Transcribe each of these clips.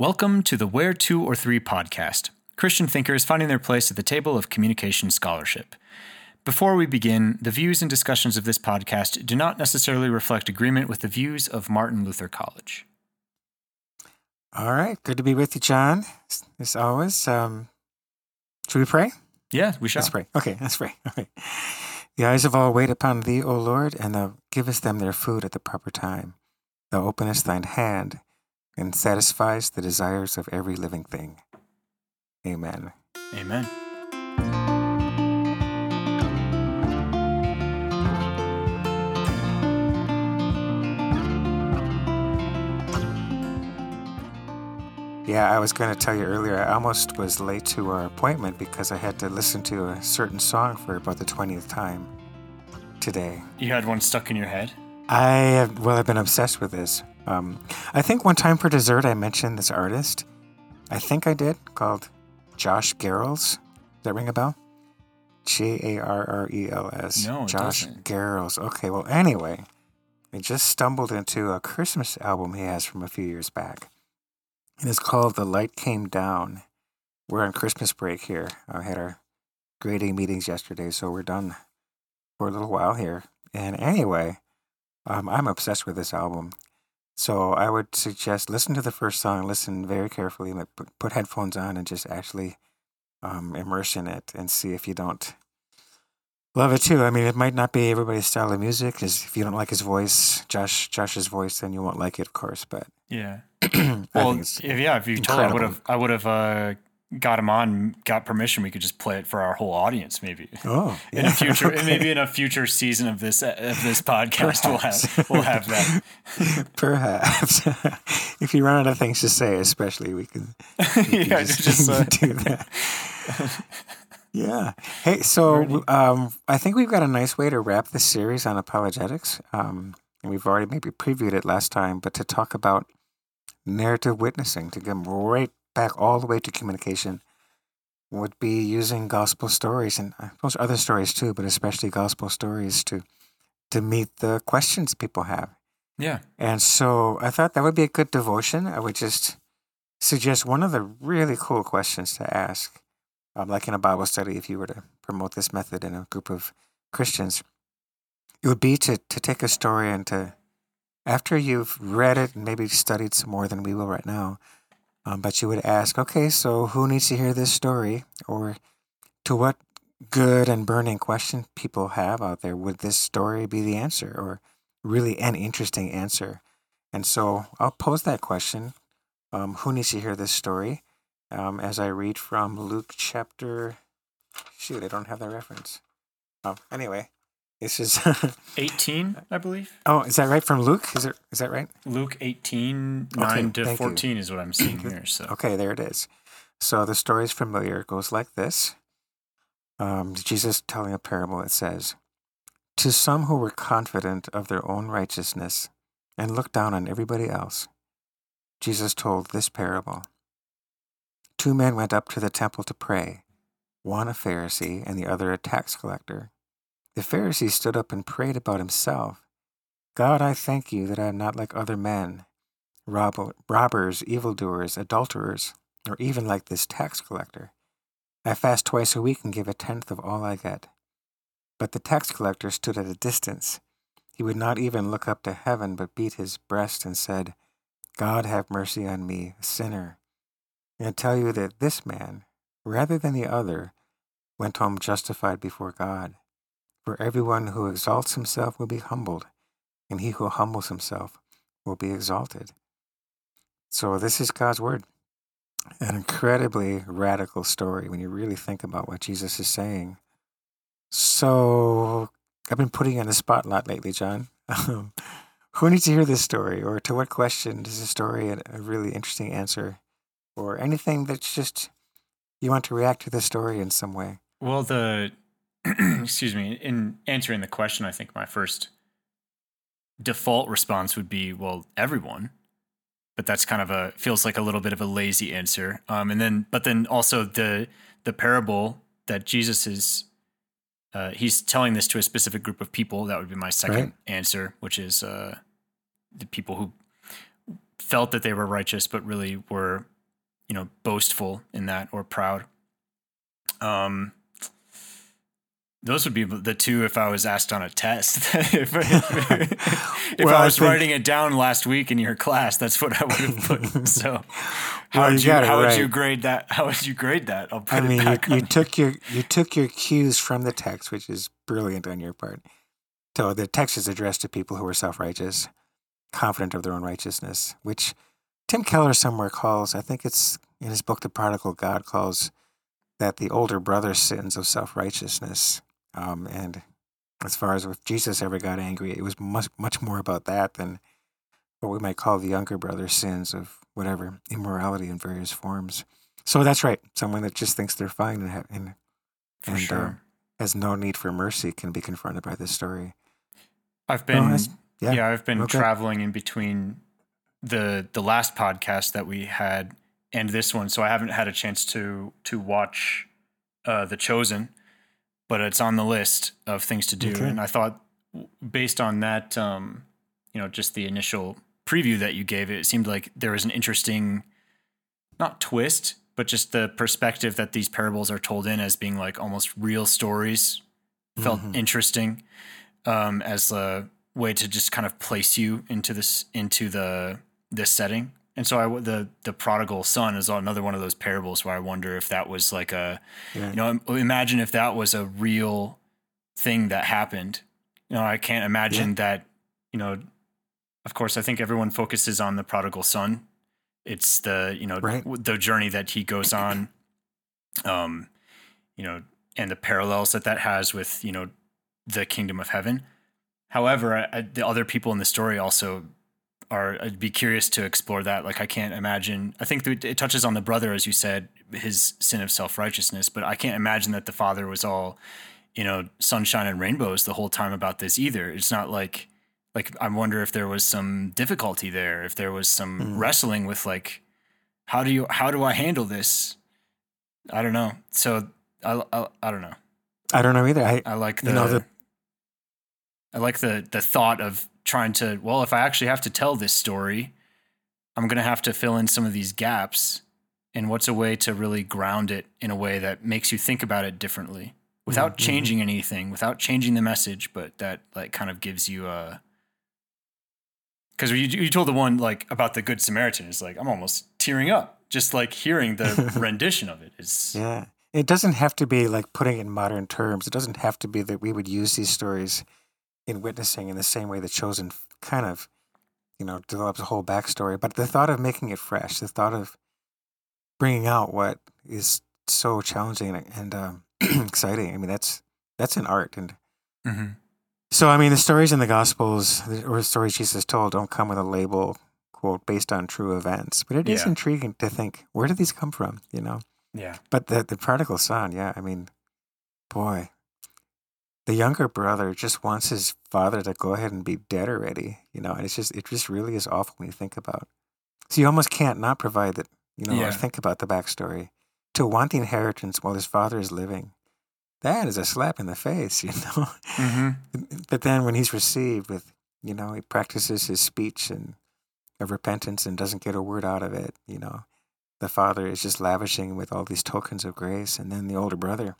Welcome to the Where Two or Three podcast. Christian thinkers finding their place at the table of communication scholarship. Before we begin, the views and discussions of this podcast do not necessarily reflect agreement with the views of Martin Luther College. All right, good to be with you, John. As always, um, should we pray? Yeah, we shall. Let's pray. Okay, let's pray. All right. The eyes of all wait upon thee, O Lord, and thou givest them their food at the proper time. Thou openest thine hand and satisfies the desires of every living thing. Amen. Amen. Yeah, I was going to tell you earlier, I almost was late to our appointment because I had to listen to a certain song for about the 20th time today. You had one stuck in your head? I have, well, I've been obsessed with this. Um, I think one time for dessert, I mentioned this artist. I think I did, called Josh Garrels. Does that ring a bell? J A R R E L S. No, Josh doesn't. Garrels. Okay, well, anyway, I just stumbled into a Christmas album he has from a few years back. And it's called The Light Came Down. We're on Christmas break here. I had our grading meetings yesterday, so we're done for a little while here. And anyway, um, I'm obsessed with this album. So I would suggest listen to the first song, listen very carefully, put, put headphones on, and just actually um, immerse in it and see if you don't love it too. I mean, it might not be everybody's style of music. 'cause if you don't like his voice, Josh Josh's voice, then you won't like it, of course. But Yeah. Well, if, yeah, if you told, I would have, I would have uh, got him on, got permission. We could just play it for our whole audience, maybe. oh, In a future, and maybe in a future season of this of this podcast, we'll have we'll have that. Perhaps. if you run out of things to say, especially, we can, we can yeah, just, uh, do that. yeah. Hey, so um, I think we've got a nice way to wrap this series on apologetics. Um, and we've already maybe previewed it last time, but to talk about narrative witnessing, to come right back all the way to communication, would be using gospel stories and I suppose other stories too, but especially gospel stories to to meet the questions people have. yeah, And so I thought that would be a good devotion. I would just suggest one of the really cool questions to ask, um, like in a Bible study, if you were to promote this method in a group of Christians, it would be to, to take a story and to, after you've read it and maybe studied some more than we will right now, um, but you would ask, okay, so who needs to hear this story? Or to what good and burning question people have out there would this story be the answer? Or really an interesting answer. And so I'll pose that question um, Who needs to hear this story? Um, as I read from Luke chapter. Shoot, I don't have that reference. Oh, anyway, this is. eighteen, I believe. oh, is that right from Luke? Is it? Is that right? Luke 18, 9 to thank you. 14 is what I'm seeing here. So, Okay, there it is. So the story is familiar. It goes like this um, Jesus telling a parable, it says, To some who were confident of their own righteousness and looked down on everybody else, Jesus told this parable Two men went up to the temple to pray, one a Pharisee and the other a tax collector. The Pharisee stood up and prayed about himself God, I thank you that I am not like other men rob- robbers, evildoers, adulterers, or even like this tax collector. I fast twice a week and give a tenth of all I get. But the tax collector stood at a distance. He would not even look up to heaven, but beat his breast and said, God have mercy on me, a sinner. And I tell you that this man, rather than the other, went home justified before God. For everyone who exalts himself will be humbled, and he who humbles himself will be exalted. So, this is God's word. An incredibly radical story when you really think about what Jesus is saying. So, I've been putting you on the spot a lot lately, John. Um, who needs to hear this story? Or to what question does the story a really interesting answer? Or anything that's just you want to react to the story in some way? well, the excuse me, in answering the question, I think my first default response would be, well, everyone. But that's kind of a feels like a little bit of a lazy answer. Um, and then, but then also the the parable that Jesus is uh, he's telling this to a specific group of people. That would be my second Right. answer, which is uh, the people who felt that they were righteous, but really were, you know, boastful in that or proud. Um, those would be the two if I was asked on a test. if, if, if well, I was I think, writing it down last week in your class, that's what I would have put. So, how well, would you, you how right. would you grade that? How would you grade that? I'll put I mean, you, you took your you took your cues from the text, which is brilliant on your part. So the text is addressed to people who are self righteous, confident of their own righteousness, which Tim Keller somewhere calls. I think it's in his book, The Prodigal God, calls that the older brother sins of self righteousness um, and as far as if Jesus ever got angry, it was much much more about that than what we might call the younger brother's sins of whatever immorality in various forms. So that's right. Someone that just thinks they're fine and, and, and sure. uh, has no need for mercy can be confronted by this story. I've been, oh, yeah. yeah, I've been okay. traveling in between the the last podcast that we had and this one, so I haven't had a chance to to watch uh, the Chosen but it's on the list of things to do. Okay. And I thought, based on that, um, you know, just the initial preview that you gave, it seemed like there was an interesting, not twist, but just the perspective that these parables are told in as being like almost real stories felt mm-hmm. interesting um, as a way to just kind of place you into this into the this setting and so I the the prodigal son is another one of those parables where I wonder if that was like a yeah. you know imagine if that was a real thing that happened. You know, I can't imagine yeah. that, you know, of course I think everyone focuses on the prodigal son. It's the, you know, right. the journey that he goes on um you know, and the parallels that that has with, you know, the kingdom of heaven. However, I, the other people in the story also are I'd be curious to explore that. Like I can't imagine. I think it touches on the brother, as you said, his sin of self righteousness. But I can't imagine that the father was all, you know, sunshine and rainbows the whole time about this either. It's not like like I wonder if there was some difficulty there, if there was some mm. wrestling with like, how do you how do I handle this? I don't know. So I I, I don't know. I don't know either. I I like the, you know, the I like the the thought of trying to, well, if I actually have to tell this story, I'm going to have to fill in some of these gaps. And what's a way to really ground it in a way that makes you think about it differently without mm-hmm. changing anything, without changing the message, but that like kind of gives you a. Because you, you told the one like about the Good Samaritan, is like I'm almost tearing up just like hearing the rendition of it. Is yeah, it doesn't have to be like putting it in modern terms. It doesn't have to be that we would use these stories in witnessing in the same way the chosen kind of you know develops a whole backstory but the thought of making it fresh the thought of bringing out what is so challenging and, and um, exciting i mean that's that's an art and mm-hmm. so i mean the stories in the gospels or the stories jesus told don't come with a label quote based on true events but it is yeah. intriguing to think where did these come from you know yeah but the the prodigal son yeah i mean boy the younger brother just wants his father to go ahead and be dead already, you know, and it's just it just really is awful when you think about. So you almost can't not provide that, you know, yeah. or think about the backstory. To want the inheritance while his father is living, that is a slap in the face, you know. Mm-hmm. But then when he's received with, you know, he practices his speech and of repentance and doesn't get a word out of it, you know. The father is just lavishing with all these tokens of grace, and then the older brother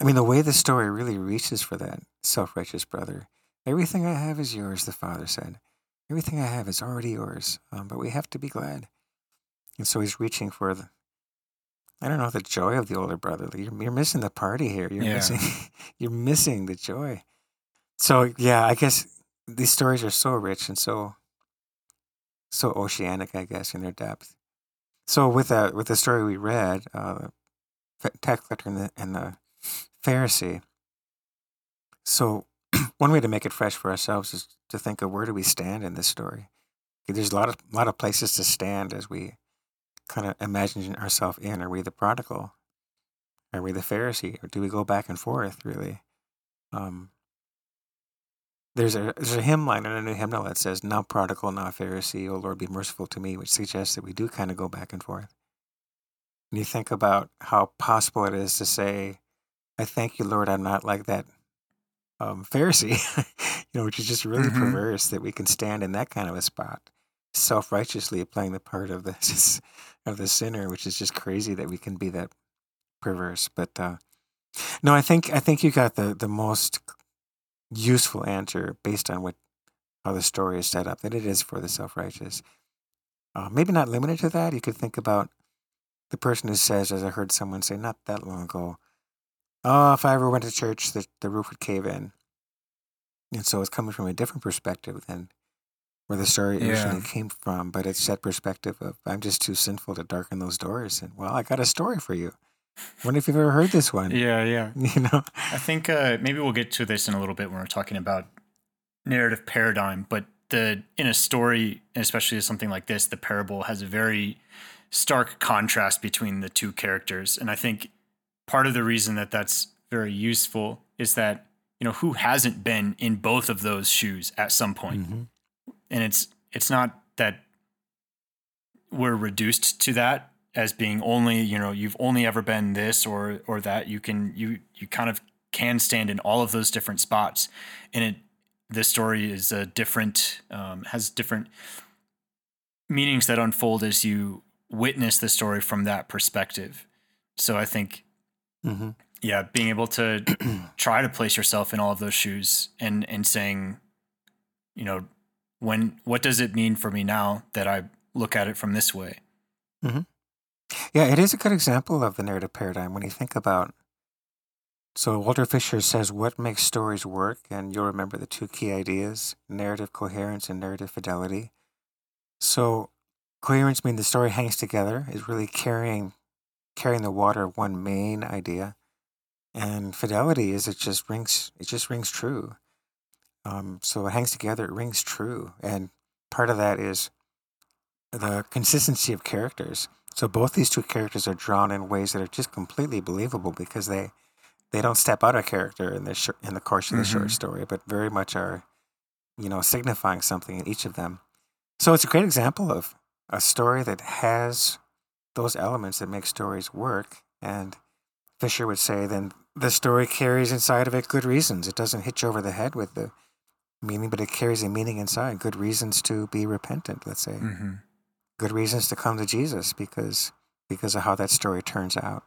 I mean, the way the story really reaches for that self righteous brother. Everything I have is yours, the father said. Everything I have is already yours, um, but we have to be glad. And so he's reaching for the, I don't know, the joy of the older brother. You're, you're missing the party here. You're yeah. missing, you're missing the joy. So yeah, I guess these stories are so rich and so, so oceanic, I guess, in their depth. So with that, with the story we read, uh, tax collector and the, and the Pharisee. So, one way to make it fresh for ourselves is to think of where do we stand in this story. There's a lot of lot of places to stand as we kind of imagine ourselves in. Are we the prodigal? Are we the Pharisee? Or do we go back and forth? Really? Um, there's a there's a hymn line in a new hymnal that says, "Now prodigal, now Pharisee, O Lord, be merciful to me," which suggests that we do kind of go back and forth. And you think about how possible it is to say, I thank you, Lord, I'm not like that um, Pharisee, you know, which is just really mm-hmm. perverse that we can stand in that kind of a spot. self righteously playing the part of the of the sinner, which is just crazy that we can be that perverse. But uh, no, I think I think you got the the most useful answer based on what how the story is set up. That it is for the self righteous. Uh, maybe not limited to that. You could think about the person who says, as I heard someone say not that long ago, "Oh, if I ever went to church, the the roof would cave in." And so it's coming from a different perspective than where the story originally Yeah. came from, but it's that perspective of I'm just too sinful to darken those doors. And well, I got a story for you. Wonder if you've ever heard this one. Yeah, yeah. You know? I think uh, maybe we'll get to this in a little bit when we're talking about narrative paradigm. But the in a story, especially something like this, the parable has a very stark contrast between the two characters, and I think part of the reason that that's very useful is that you know who hasn't been in both of those shoes at some point, Mhm. and it's it's not that we're reduced to that as being only you know you've only ever been this or or that. You can you you kind of can stand in all of those different spots. And it this story is a different um, has different meanings that unfold as you witness the story from that perspective. So i think Mhm. yeah being able to try to place yourself in all of those shoes and and saying you know when what does it mean for me now that i look at it from this way Yeah, it is a good example of the narrative paradigm when you think about. So, Walter Fisher says, What makes stories work? And you'll remember the two key ideas narrative coherence and narrative fidelity. So, coherence means the story hangs together, is really carrying carrying the water of one main idea. And fidelity is it just rings it just rings true. Um, so it hangs together, it rings true. And part of that is the consistency of characters. So both these two characters are drawn in ways that are just completely believable because they they don't step out of character in the shor- in the course of the short Mhm. story, but very much are, you know, signifying something in each of them. So it's a great example of a story that has those elements that make stories work. And Fisher would say, then the story carries inside of it good reasons. It doesn't hitch over the head with the meaning, but it carries a meaning inside. Good reasons to be repentant, let's say mm-hmm. good reasons to come to Jesus because because of how that story turns out.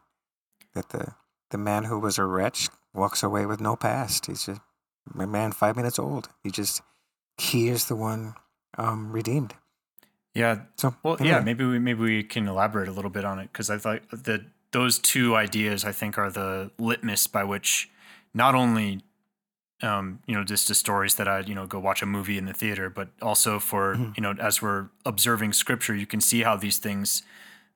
That the the man who was a wretch walks away with no past. He's just a man five minutes old. He just he is the one um, redeemed. Yeah So Well, yeah, maybe we maybe we can elaborate a little bit on it because I thought that those two ideas I think are the litmus by which not only um, you know just the stories that I you know go watch a movie in the theater, but also for Mhm. you know as we're observing scripture, you can see how these things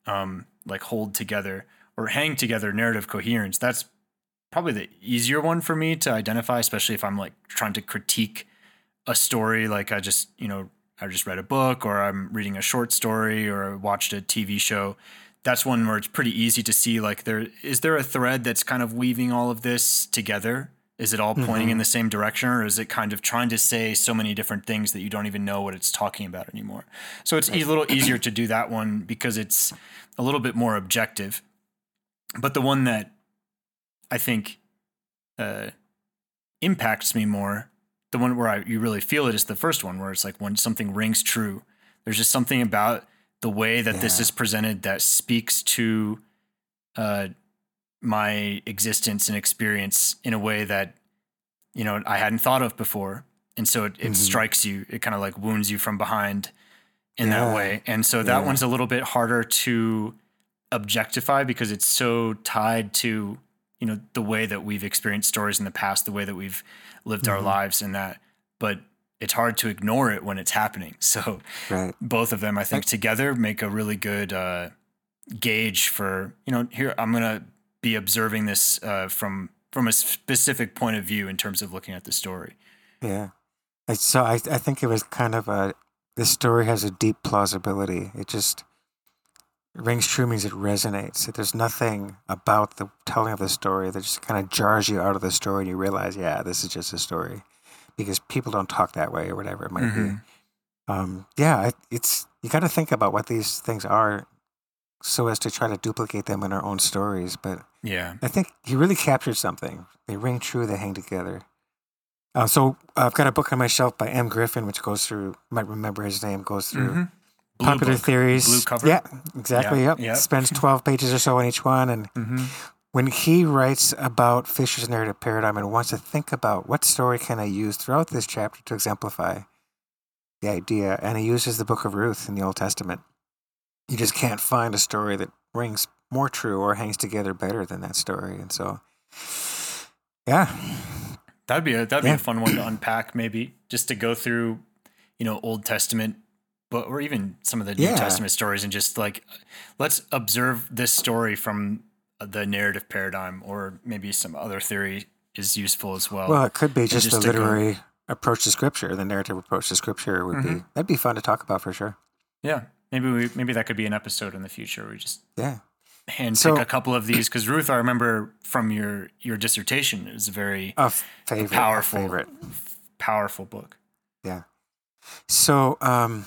um, like hold together or hang together. Narrative coherence. That's probably the easier one for me to identify, especially if I'm like trying to critique a story. Like I just you know I just read a book or I'm reading a short story or watched a TV show. That's one where it's pretty easy to see like there is there a thread that's kind of weaving all of this together? Is it all pointing in the same direction or is it kind of trying to say so many different things that you don't even know what it's talking about anymore? So it's a little easier to do that one because it's a little bit more objective. But the one that I think uh, impacts me more, the one where I, you really feel it is the first one, where it's like when something rings true. There's just something about the way that this is presented that speaks to uh, my existence and experience in a way that you know I hadn't thought of before, and so it, it Mhm. strikes you. It kind of like wounds you from behind in Yeah. that way, and so that Yeah. one's a little bit harder to objectify because it's so tied to you know the way that we've experienced stories in the past, the way that we've lived our Mhm. lives, in that. But it's hard to ignore it when it's happening. So right. both of them, I think, together make a really good uh, gauge for you know. Here, I'm gonna be observing this uh, from from a specific point of view in terms of looking at the story. Yeah. So I I think it was kind of a this story has a deep plausibility. It just rings true means it resonates. That There's nothing about the telling of the story that just kind of jars you out of the story and you realize, yeah, this is just a story. Because people don't talk that way or whatever it might be. Mhm. Um, yeah, it, it's you got to think about what these things are, so as to try to duplicate them in our own stories. But Yeah. I think he really captured something. They ring true. They hang together. Uh, so I've got a book on my shelf by Em Griffin, which goes through. Might remember his name. Goes through Mhm. Blue Popular book, theories. blue cover. Yeah, exactly. Yeah, Yep. yep. Spends 12 pages or so on each one. And hmm when he writes about Fisher's narrative paradigm and wants to think about what story can I use throughout this chapter to exemplify the idea, and he uses the book of Ruth in the Old Testament, you just can't find a story that rings more true or hangs together better than that story. And so, yeah, That'd be a that'd be a fun one to unpack, maybe just to go through, you know, Old Testament, but or even some of the New Testament stories, and just like let's observe this story from the narrative paradigm, or maybe some other theory is useful as well. well, it could be just, just the to go- literary approach to scripture, the narrative approach to scripture would be Mhm. that'd be fun to talk about for sure. yeah, maybe we maybe that could be an episode in the future. We just Yeah. hand So- pick a couple of these because Ruth, I remember from your your dissertation, is a very A favorite. a powerful, favorite. powerful book. Yeah. So, um,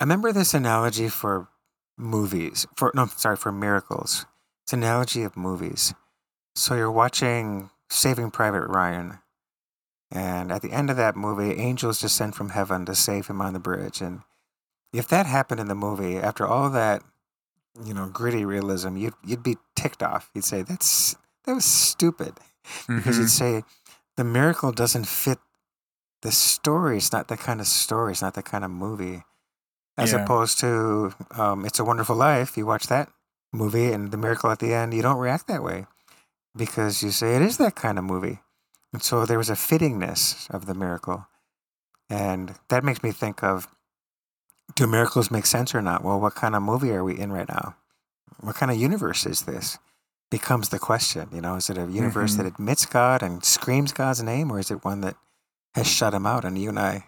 I remember this analogy for movies. For no, sorry, for miracles. It's an analogy of movies. So you're watching Saving Private Ryan, and at the end of that movie, angels descend from heaven to save him on the bridge. And if that happened in the movie, after all that, you know, gritty realism, you'd you'd be ticked off. You'd say that's that was stupid because Mhm. you'd say the miracle doesn't fit the story. It's not that kind of story. It's not that kind of movie. As Yeah. opposed to um, It's a Wonderful Life. You watch that movie and the miracle at the end, you don't react that way because you say it is that kind of movie. And so there was a fittingness of the miracle. And that makes me think of do miracles make sense or not? Well, what kind of movie are we in right now? What kind of universe is this? Becomes the question. You know, is it a universe Mhm. that admits God and screams God's name, or is it one that has shut him out? And you and I,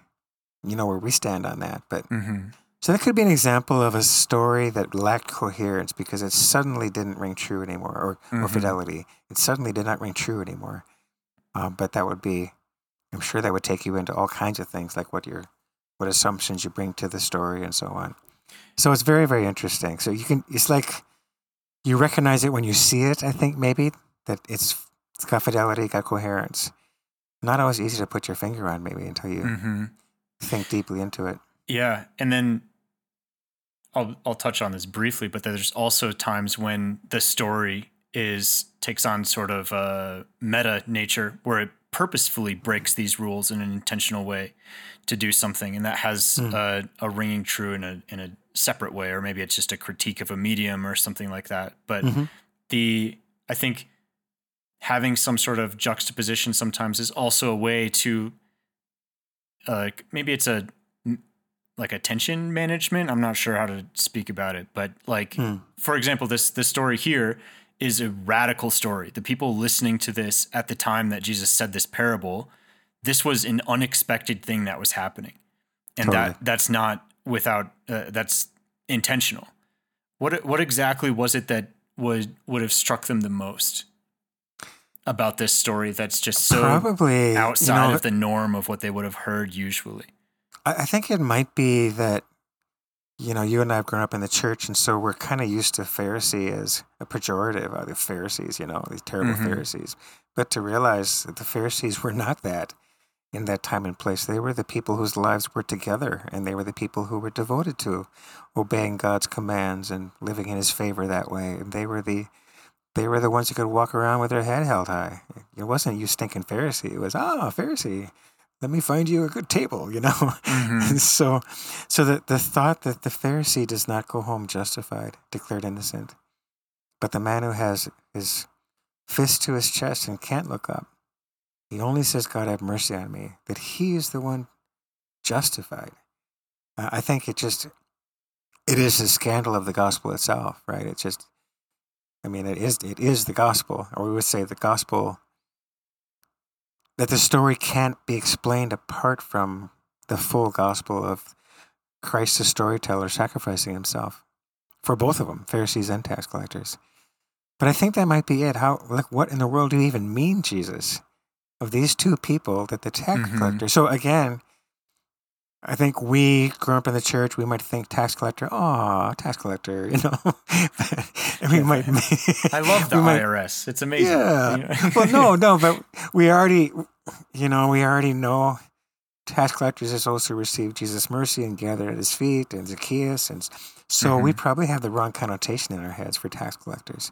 you know where we stand on that. But Mhm. So that could be an example of a story that lacked coherence because it suddenly didn't ring true anymore, or, or Mhm. fidelity. It suddenly did not ring true anymore. Um, but that would be, I'm sure that would take you into all kinds of things, like what your, what assumptions you bring to the story and so on. So it's very, very interesting. So you can, it's like you recognize it when you see it. I think maybe that it's it's got fidelity, got coherence. Not always easy to put your finger on, maybe until you Mhm. think deeply into it. Yeah, and then I'll I'll touch on this briefly, but there's also times when the story is takes on sort of a meta nature where it purposefully breaks these rules in an intentional way to do something, and that has Hmm. a, a ringing true in a in a separate way, or maybe it's just a critique of a medium or something like that. But Mhm. the I think having some sort of juxtaposition sometimes is also a way to uh, maybe it's a like attention management. I'm not sure how to speak about it, but like Hmm. for example, this this story here is a radical story. The people listening to this at the time that Jesus said this parable, this was an unexpected thing that was happening, and Totally. that that's not without uh, that's intentional. What what exactly was it that would would have struck them the most about this story? That's just so Probably outside you know, of the norm of what they would have heard usually. I, think it might be that you know you and I have grown up in the church, and so we're kind of used to Pharisee as a pejorative. Uh, the Pharisees, you know, these terrible Mhm. Pharisees. But to realize that the Pharisees were not that in that time and place. They were the people whose lives were together, and they were the people who were devoted to obeying God's commands and living in His favor that way. And they were the they were the ones who could walk around with their head held high. It wasn't you stinking Pharisee. It was ah Pharisee. Let me find you a good table, you know. Mhm. And so, so the the thought that the Pharisee does not go home justified, declared innocent, but the man who has his fist to his chest and can't look up, he only says, "God have mercy on me," that he is the one justified. Uh, I think it just it is a scandal of the gospel itself, right? It's just, I mean, it is it is the gospel, or we would say the gospel that the story can't be explained apart from the full gospel of Christ the storyteller sacrificing himself for both of them, Pharisees and tax collectors. But I think that might be it. How like what in the world do you even mean, Jesus? Of these two people that the tax Mhm. collector. So again, I think we grew up in the church, we might think tax collector, oh, tax collector, you know. and we might I love the we might- IRS. It's amazing. yeah. You know? well, no, no, but we already, you know, we already know tax collectors is also received Jesus' mercy and gathered at his feet, and Zacchaeus. And so we probably have the wrong connotation in our heads for tax collectors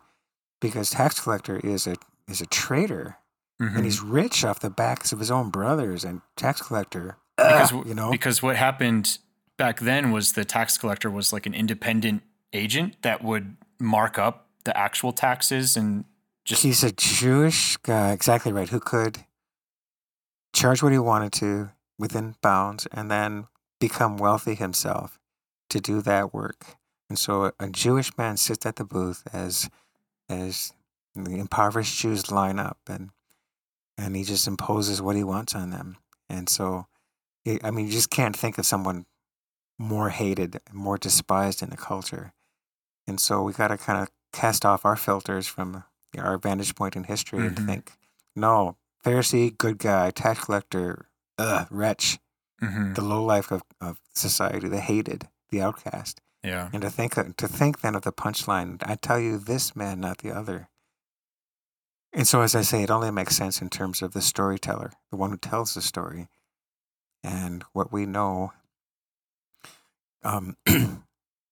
because tax collector is a is a traitor Mhm. and he's rich off the backs of his own brothers and tax collector because ah, ugh, you know? because what happened back then was the tax collector was like an independent agent that would mark up the actual taxes and just he's a jewish guy exactly right who could charge what he wanted to within bounds and then become wealthy himself to do that work. And so a jewish man sits at the booth as as the impoverished jews line up and and he just imposes what he wants on them. And so i mean you just can't think of someone more hated more despised in the culture and so we got to kind of cast off our filters from our vantage point in history and Mhm. think no pharisee good guy tax collector ugh, wretch Mhm. the low life of, of society the hated the outcast yeah and to think to think then of the punchline, I tell you this man, not the other. And so, as I say, it only makes sense in terms of the storyteller, the one who tells the story, and what we know um,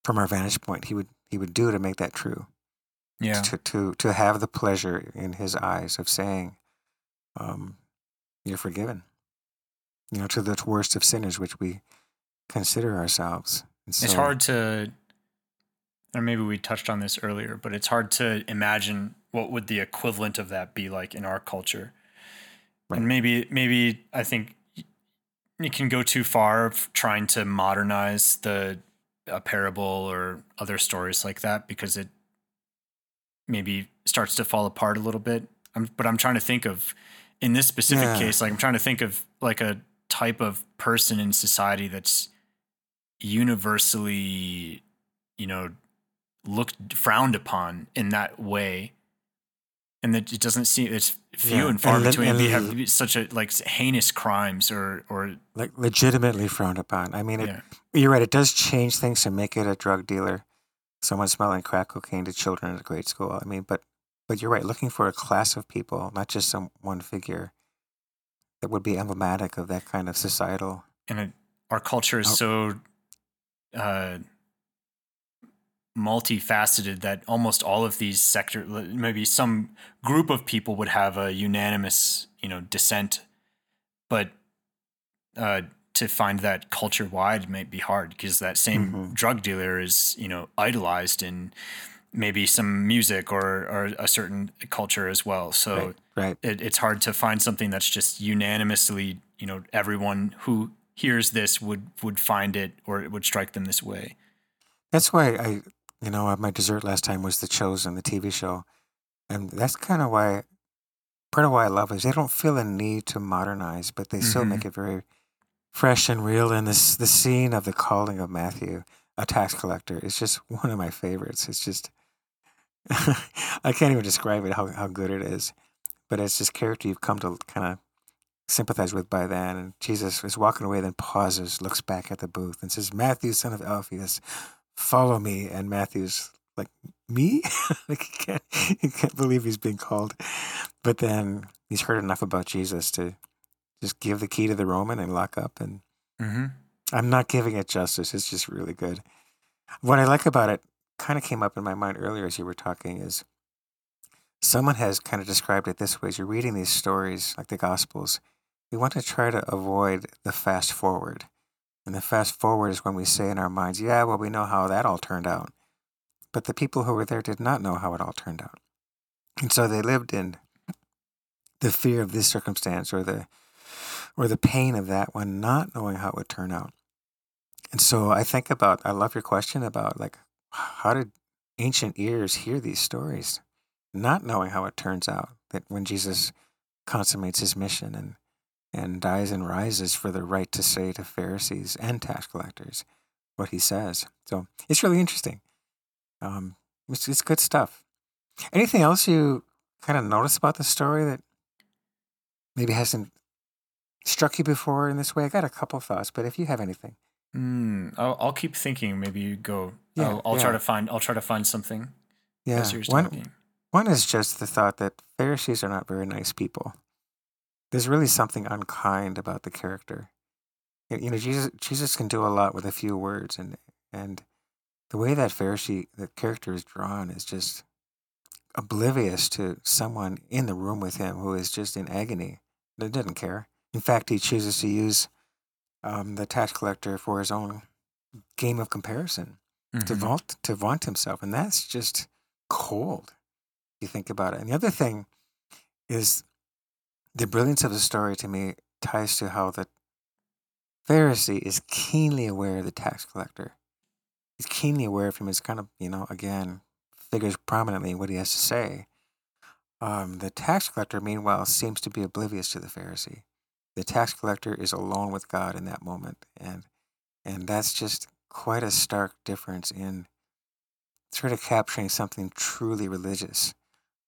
from our vantage point. He would he would do to make that true. yeah To to to have the pleasure in his eyes of saying, um, "You're forgiven." You know, to the worst of sinners, which we consider ourselves. And it's hard to or maybe we touched on this earlier but it's hard to imagine what would the equivalent of that be like in our culture Right. and maybe maybe i think you can go too far of trying to modernize the a parable or other stories like that because it maybe starts to fall apart a little bit I'm, but i'm trying to think of in this specific Yeah. case like i'm trying to think of like a type of person in society that's universally you know looked frowned upon in that way and that it doesn't seem it's few Yeah, and far and between and they have such a like heinous crimes or or like legitimately frowned upon. I mean, it, yeah you're right. It does change things to make it a drug dealer, someone smelling crack cocaine to children at a grade school. I mean, but but you're right. Looking for a class of people, not just some one figure, that would be emblematic of that kind of societal. and it, our culture is Oh. so uh, multifaceted that almost all of these sector, maybe some group of people would have a unanimous, you know, dissent, but uh, to find that culture wide might be hard because that same Mhm. drug dealer is, you know, idolized in maybe some music or or a certain culture as well. So right. Right. it, it's hard to find something that's just unanimously, you know, everyone who hears this would would find it or it would strike them this way. That's why I, you know, my dessert last time was The Chosen, the TV show, and that's kind of why, part of why I love it is they don't feel a need to modernize, but they still Mhm. make it very fresh and real. And this the scene of the calling of Matthew, a tax collector, is just one of my favorites. It's just, I can't even describe it how how good it is, but it's this character you've come to kind of sympathize with by then. And Jesus is walking away, then pauses, looks back at the booth, and says, "Matthew, son of Alphaeus." Follow me. And Matthew's like, me? like he can't, he can't believe he's being called. But then he's heard enough about Jesus to just give the key to the Roman and lock up. And Mm-hmm. I'm not giving it justice. It's just really good. What I like about it kind of came up in my mind earlier as you were talking is someone has kind of described it this way as you're reading these stories like the gospels we want to try to avoid the fast forward and the fast forward is when we say in our minds yeah well we know how that all turned out. But the people who were there did not know how it all turned out. And so they lived in the fear of this circumstance or the or the pain of that one not knowing how it would turn out. And so I think about, I love your question about like, how did ancient ears hear these stories, not knowing how it turns out that when Jesus consummates his mission and, and dies and rises for the right to say to Pharisees and tax collectors what he says. So it's really interesting. Um, it's, it's good stuff. Anything else you kind of notice about the story that maybe hasn't struck you before in this way? I got a couple thoughts, but if you have anything. Mm, I'll, I'll keep thinking. Maybe you go. Yeah, I'll, I'll try to find. I'll try to find something Yeah. One, talking. one is just the thought that Pharisees are not very nice people. There's really something unkind about the character. You know, Jesus Jesus can do a lot with a few words, and and the way that Pharisee the character is drawn is just oblivious to someone in the room with him who is just in agony. That doesn't care. In fact, he chooses to use um, the tax collector for his own game of comparison to Mhm. vaunt to vaunt himself, and that's just cold. If you think about it. And the other thing is the brilliance of the story to me ties to how the Pharisee is keenly aware of the tax collector. He's keenly aware of him. It's kind of you know again figures prominently what he has to say. Um, the tax collector, meanwhile, seems to be oblivious to the Pharisee. The tax collector is alone with God in that moment, and and that's just quite a stark difference in sort of capturing something truly religious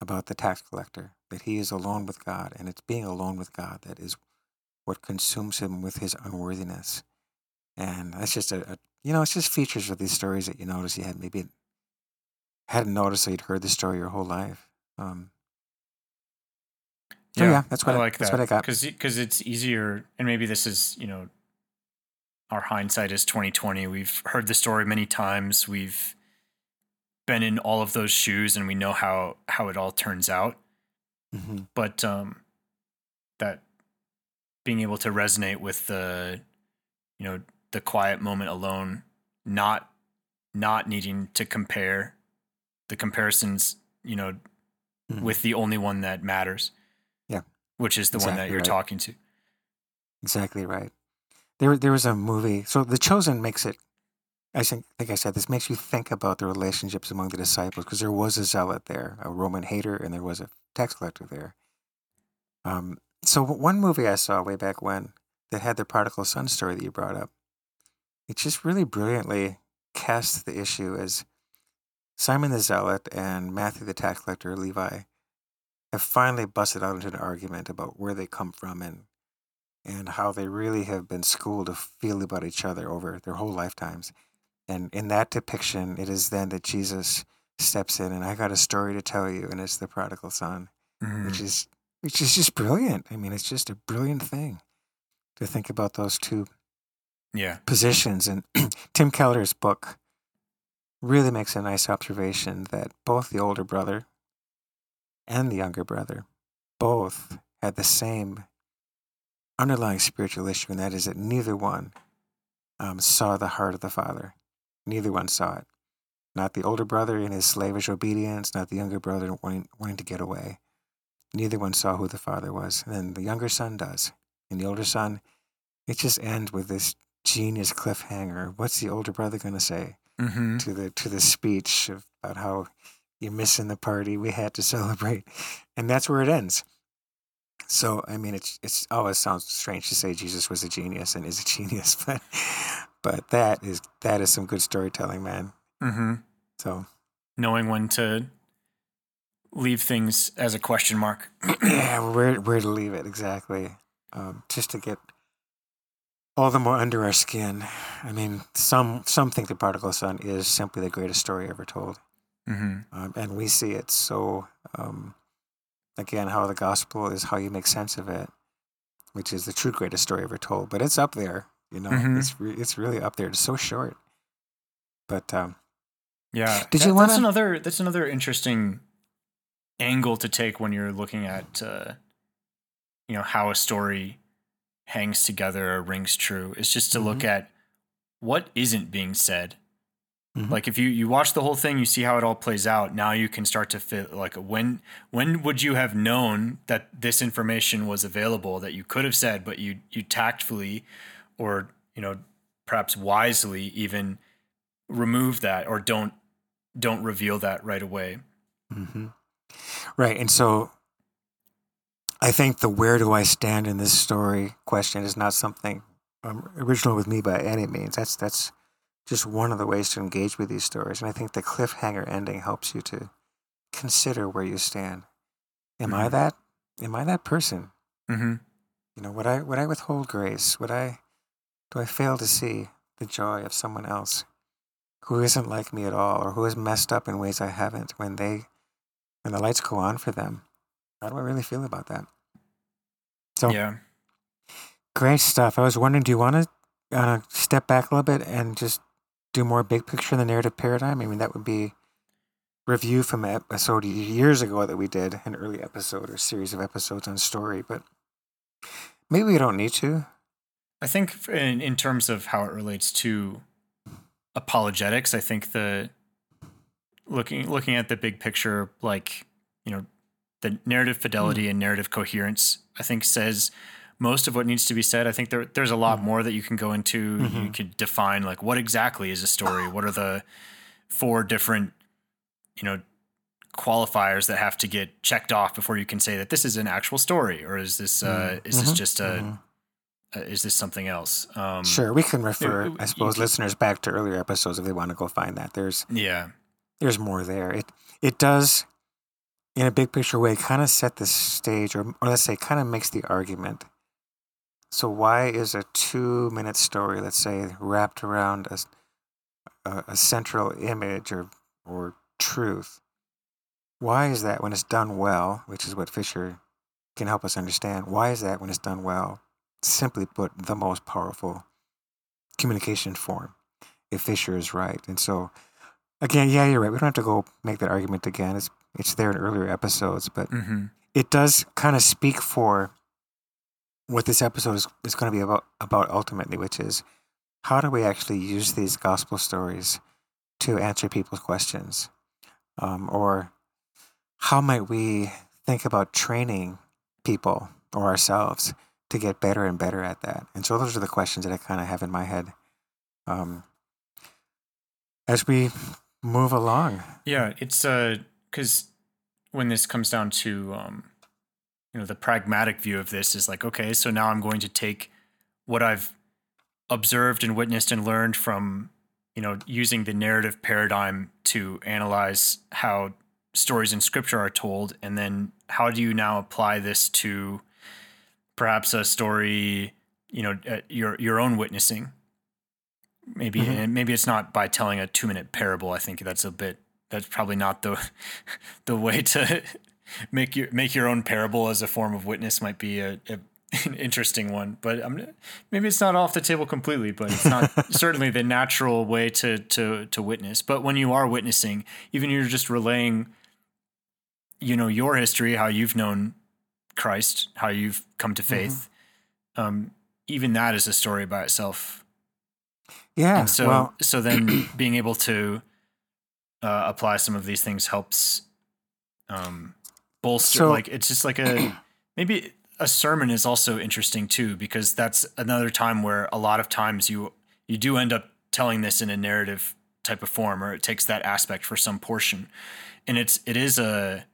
about the tax collector. That he is alone with God, and it's being alone with God that is what consumes him with his unworthiness. And that's just a, a you know, it's just features of these stories that you notice you had maybe hadn't noticed that you'd heard the story your whole life. Um, so yeah, that's what I, like that's that what I got. because it's easier, and maybe this is you know, our hindsight is twenty twenty. We've heard the story many times. We've been in all of those shoes, and we know how how it all turns out. Hmm But um, that being able to resonate with the, you know, the quiet moment alone, not not needing to compare the comparisons, you know, Mhm. with the only one that matters. Yeah. Which is the one that you're right. talking to. Exactly right. There, there was a movie. So The Chosen makes it. I think, like I said, this makes you think about the relationships among the disciples because there was a zealot there, a Roman hater, and there was a tax collector there. Um, so one movie I saw way back when that had the prodigal son story that you brought up, it just really brilliantly cast the issue as Simon the zealot and Matthew the tax collector, Levi, have finally busted out into an argument about where they come from and and how they really have been schooled to feel about each other over their whole lifetimes. And in that depiction, it is then that Jesus steps in and I got a story to tell you, and it's the prodigal son, Mhm. which is which is just brilliant. I mean, it's just a brilliant thing to think about those two Yeah. positions. And Tim Keller's book really makes a nice observation that both the older brother and the younger brother both had the same underlying spiritual issue, and that is that neither one um, saw the heart of the father. Neither one saw it. Not the older brother in his slavish obedience, not the younger brother wanting, wanting to get away. Neither one saw who the father was. And then the younger son does. And the older son, it just ends with this genius cliffhanger. What's the older brother going to say hmm to the to the speech about how you're missing the party we had to celebrate, and that's where it ends. So I mean, it's it's always sounds strange to say Jesus was a genius and is a genius, but but that is that is some good storytelling, man. hmm So Knowing when to leave things as a question mark. yeah, where where to leave it exactly, um, just to get all the more under our skin. I mean, some some think the prodigal son is simply the greatest story ever told. hmm um, and we see it so um, again how the gospel is how you make sense of it which is the true greatest story ever told but it's up there you know Mhm. it's re- it's really up there it's so short but um, Yeah. Did you wanna- That's another. That's another interesting angle to take when you're looking at, uh, you know, how a story hangs together or rings true. Is just to look at what isn't being said. Mhm. Like if you you watch the whole thing, you see how it all plays out. Now you can start to fit like when when would you have known that this information was available that you could have said, but you you tactfully or you know perhaps wisely even remove that or don't don't reveal that right away. hmm right and so i think the where do i stand in this story question is not something um, original with me by any means that's that's just one of the ways to engage with these stories and i think the cliffhanger ending helps you to consider where you stand am i Mhm. that am i that person Mm-hmm. You know, would I would I withhold grace? Would I do I fail to see the joy of someone else who isn't like me at all or who has messed up in ways I haven't when they when the lights go on for them? How do I really feel about that? So Yeah. great stuff. I was wondering, do you want to uh, step back a little bit and just do more big picture in the narrative paradigm? I mean, that would be review from an episode years ago that we did, an early episode or series of episodes on story, but maybe we don't need to. I think in, in terms of how it relates to apologetics, I think the looking looking at the big picture, like you know, the narrative fidelity mm. and narrative coherence, I think says most of what needs to be said. I think there there's a lot mm. more that you can go into. Mm-hmm. You could define like what exactly is a story. What are the four different you know qualifiers that have to get checked off before you can say that this is an actual story or is this uh, mm-hmm. is this just a mm-hmm. Uh, is this something else? Um, sure, we can refer, I suppose, listeners back to earlier episodes if they want to go find that. There's yeah, there's more there. It it does, in a big picture way, kind of set the stage, or, or let's say, kind of makes the argument. So why is a two minute story, let's say, wrapped around a, a, a central image or or truth? Why is that when it's done well, which is what Fisher can help us understand? Why is that when it's done well? Simply put, the most powerful communication form, if Fisher is right. And so Again, yeah, you're right. We don't have to go make that argument again. It's it's there in earlier episodes, but mm-hmm. it does kind of speak for what this episode is, is going to be about about ultimately, which is how do we actually use these gospel stories to answer people's questions, um, or how might we think about training people or ourselves to get better and better at that? And so those are the questions that I kind of have in my head. Um, as we move along. Yeah, it's uh because when this comes down to um, you know the pragmatic view of this is like okay, so now I'm going to take what I've observed and witnessed and learned from you know using the narrative paradigm to analyze how stories in scripture are told and then how do you now apply this to perhaps a story you know uh, your your own witnessing. Maybe mm-hmm. and maybe it's not by telling a two minute parable. I think that's a bit that's probably not the the way to make your make your own parable as a form of witness might be a, a an interesting one. But I'm, maybe it's not off the table completely but it's not certainly the natural way to to to witness. But when you are witnessing even you're just relaying you know your history how you've known christ how you've come to faith mm-hmm. um, even that is a story by itself yeah. And so well, so then being able to uh, apply some of these things helps um, bolster. So, like it's just like a maybe a sermon is also interesting too because that's another time where a lot of times you you do end up telling this in a narrative type of form or it takes that aspect for some portion and it's it is a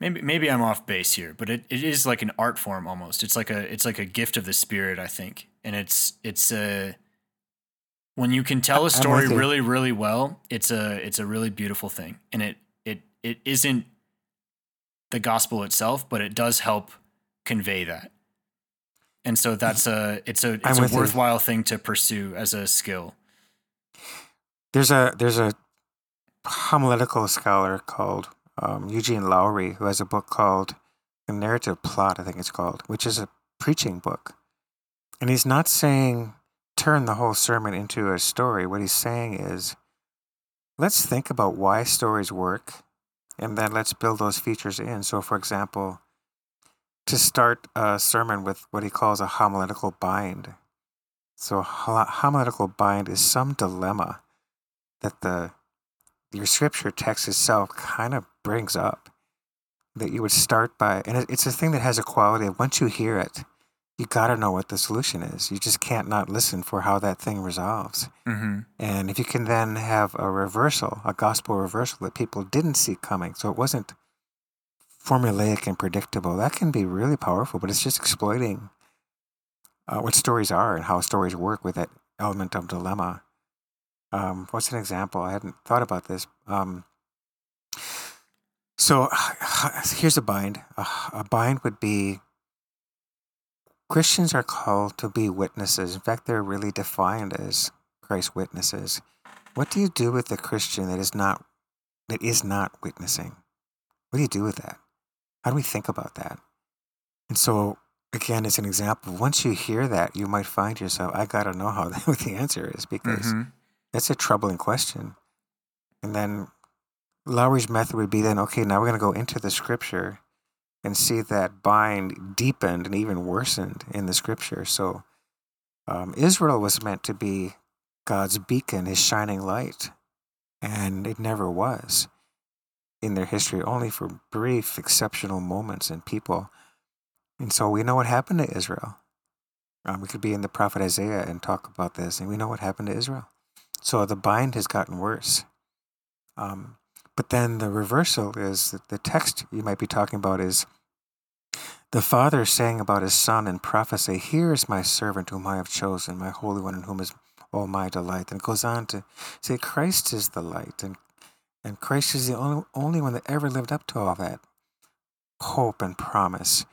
maybe maybe I'm off base here, but it, it is like an art form almost. It's like a it's like a gift of the spirit, I think. And it's it's a when you can tell a story really really well, it's a it's a really beautiful thing. And it it it isn't the gospel itself, but it does help convey that. And so that's a it's a it's a worthwhile you. thing to pursue as a skill. There's a there's a homiletical scholar called um, Eugene Lowry, who has a book called The Narrative Plot, I think it's called, which is a preaching book. And he's not saying turn the whole sermon into a story. What he's saying is let's think about why stories work and then let's build those features in. So, for example, to start a sermon with what he calls a homiletical bind. So, homiletical bind is some dilemma that the your scripture text itself kind of brings up that you would start by, and it's a thing that has a quality of once you hear it, you got to know what the solution is. You just can't not listen for how that thing resolves. Mm-hmm. And if you can then have a reversal, a gospel reversal that people didn't see coming, so it wasn't formulaic and predictable, that can be really powerful. But it's just exploiting uh, what stories are and how stories work with that element of dilemma. Um, what's an example? I hadn't thought about this. Um, so here's a bind. A bind would be Christians are called to be witnesses. In fact, they're really defined as Christ's witnesses. What do you do with the Christian that is not that is not witnessing? What do you do with that? How do we think about that? And so again, it's an example. Once you hear that, you might find yourself, I got to know how what the answer is because Mhm. that's a troubling question. And then Lowry's method would be then, okay, now we're going to go into the scripture and see that bind deepened and even worsened in the scripture. So um, Israel was meant to be God's beacon, his shining light, and it never was in their history, only for brief, exceptional moments and people. And so we know what happened to Israel. Um, we could be in the prophet Isaiah and talk about this, and we know what happened to Israel. So the bind has gotten worse. Um, but then the reversal is that the text you might be talking about is the Father saying about his Son in prophecy, Here is my servant whom I have chosen, my Holy One in whom is all my delight. And goes on to say, Christ is the light, and, and Christ is the only, only one that ever lived up to all that hope and promise.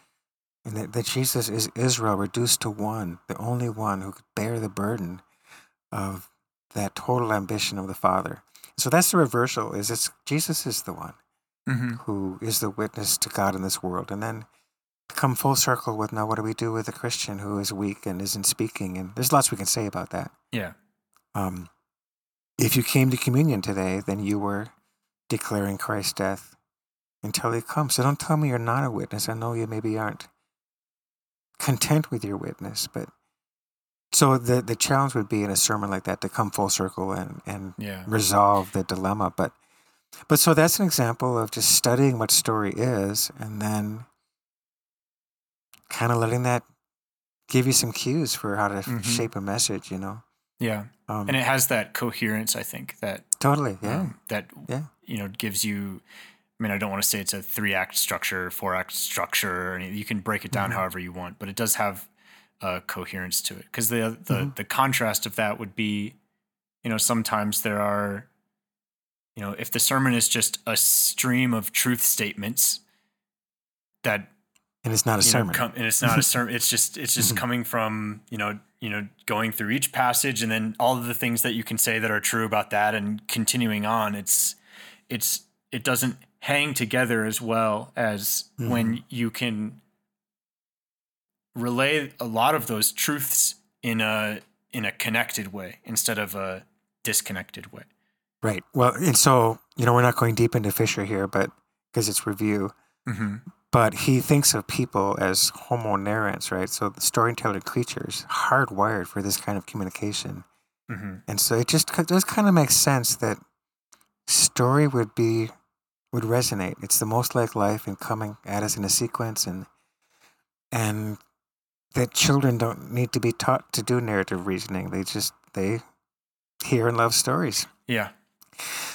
And that, that Jesus is Israel reduced to one, the only one who could bear the burden of that total ambition of the Father. So that's the reversal is it's Jesus is the one Mhm. who is the witness to God in this world. And then come full circle with now what do we do with a Christian who is weak and isn't speaking? And there's lots we can say about that. Yeah. Um, if you came to communion today, then you were declaring Christ's death until he comes. So don't tell me you're not a witness. I know you maybe aren't content with your witness, but so the the challenge would be in a sermon like that to come full circle and and Yeah. resolve the dilemma. But but so that's an example of just studying what story is and then kind of letting that give you some cues for how to f Mhm. shape a message, you know. Yeah. Um, And it has that coherence, I think, that totally, yeah. um, that Yeah. you know gives you. I mean, I don't want to say it's a three act structure, four act structure, or you can break it down Mhm. however you want, but it does have a coherence to it. Because the the Mhm. the contrast of that would be, you know, sometimes there are, you know, if the sermon is just a stream of truth statements that and it's not a you know, sermon. and it's not a sermon. It's just it's just Mhm. coming from you know you know going through each passage and then all of the things that you can say that are true about that and continuing on. It's it's it doesn't hang together as well as when you can relay a lot of those truths in a in a connected way instead of a disconnected way. Right. Well, and so, you know, we're not going deep into Fisher here, but because it's review, Mm-hmm. but he thinks of people as homo narrans, right? So the storyteller creatures hardwired for this kind of communication. Mm-hmm. And so it just it does kind of make sense that story would be would resonate. It's the most like life and coming at us in a sequence and and that children don't need to be taught to do narrative reasoning. They just they hear and love stories. Yeah.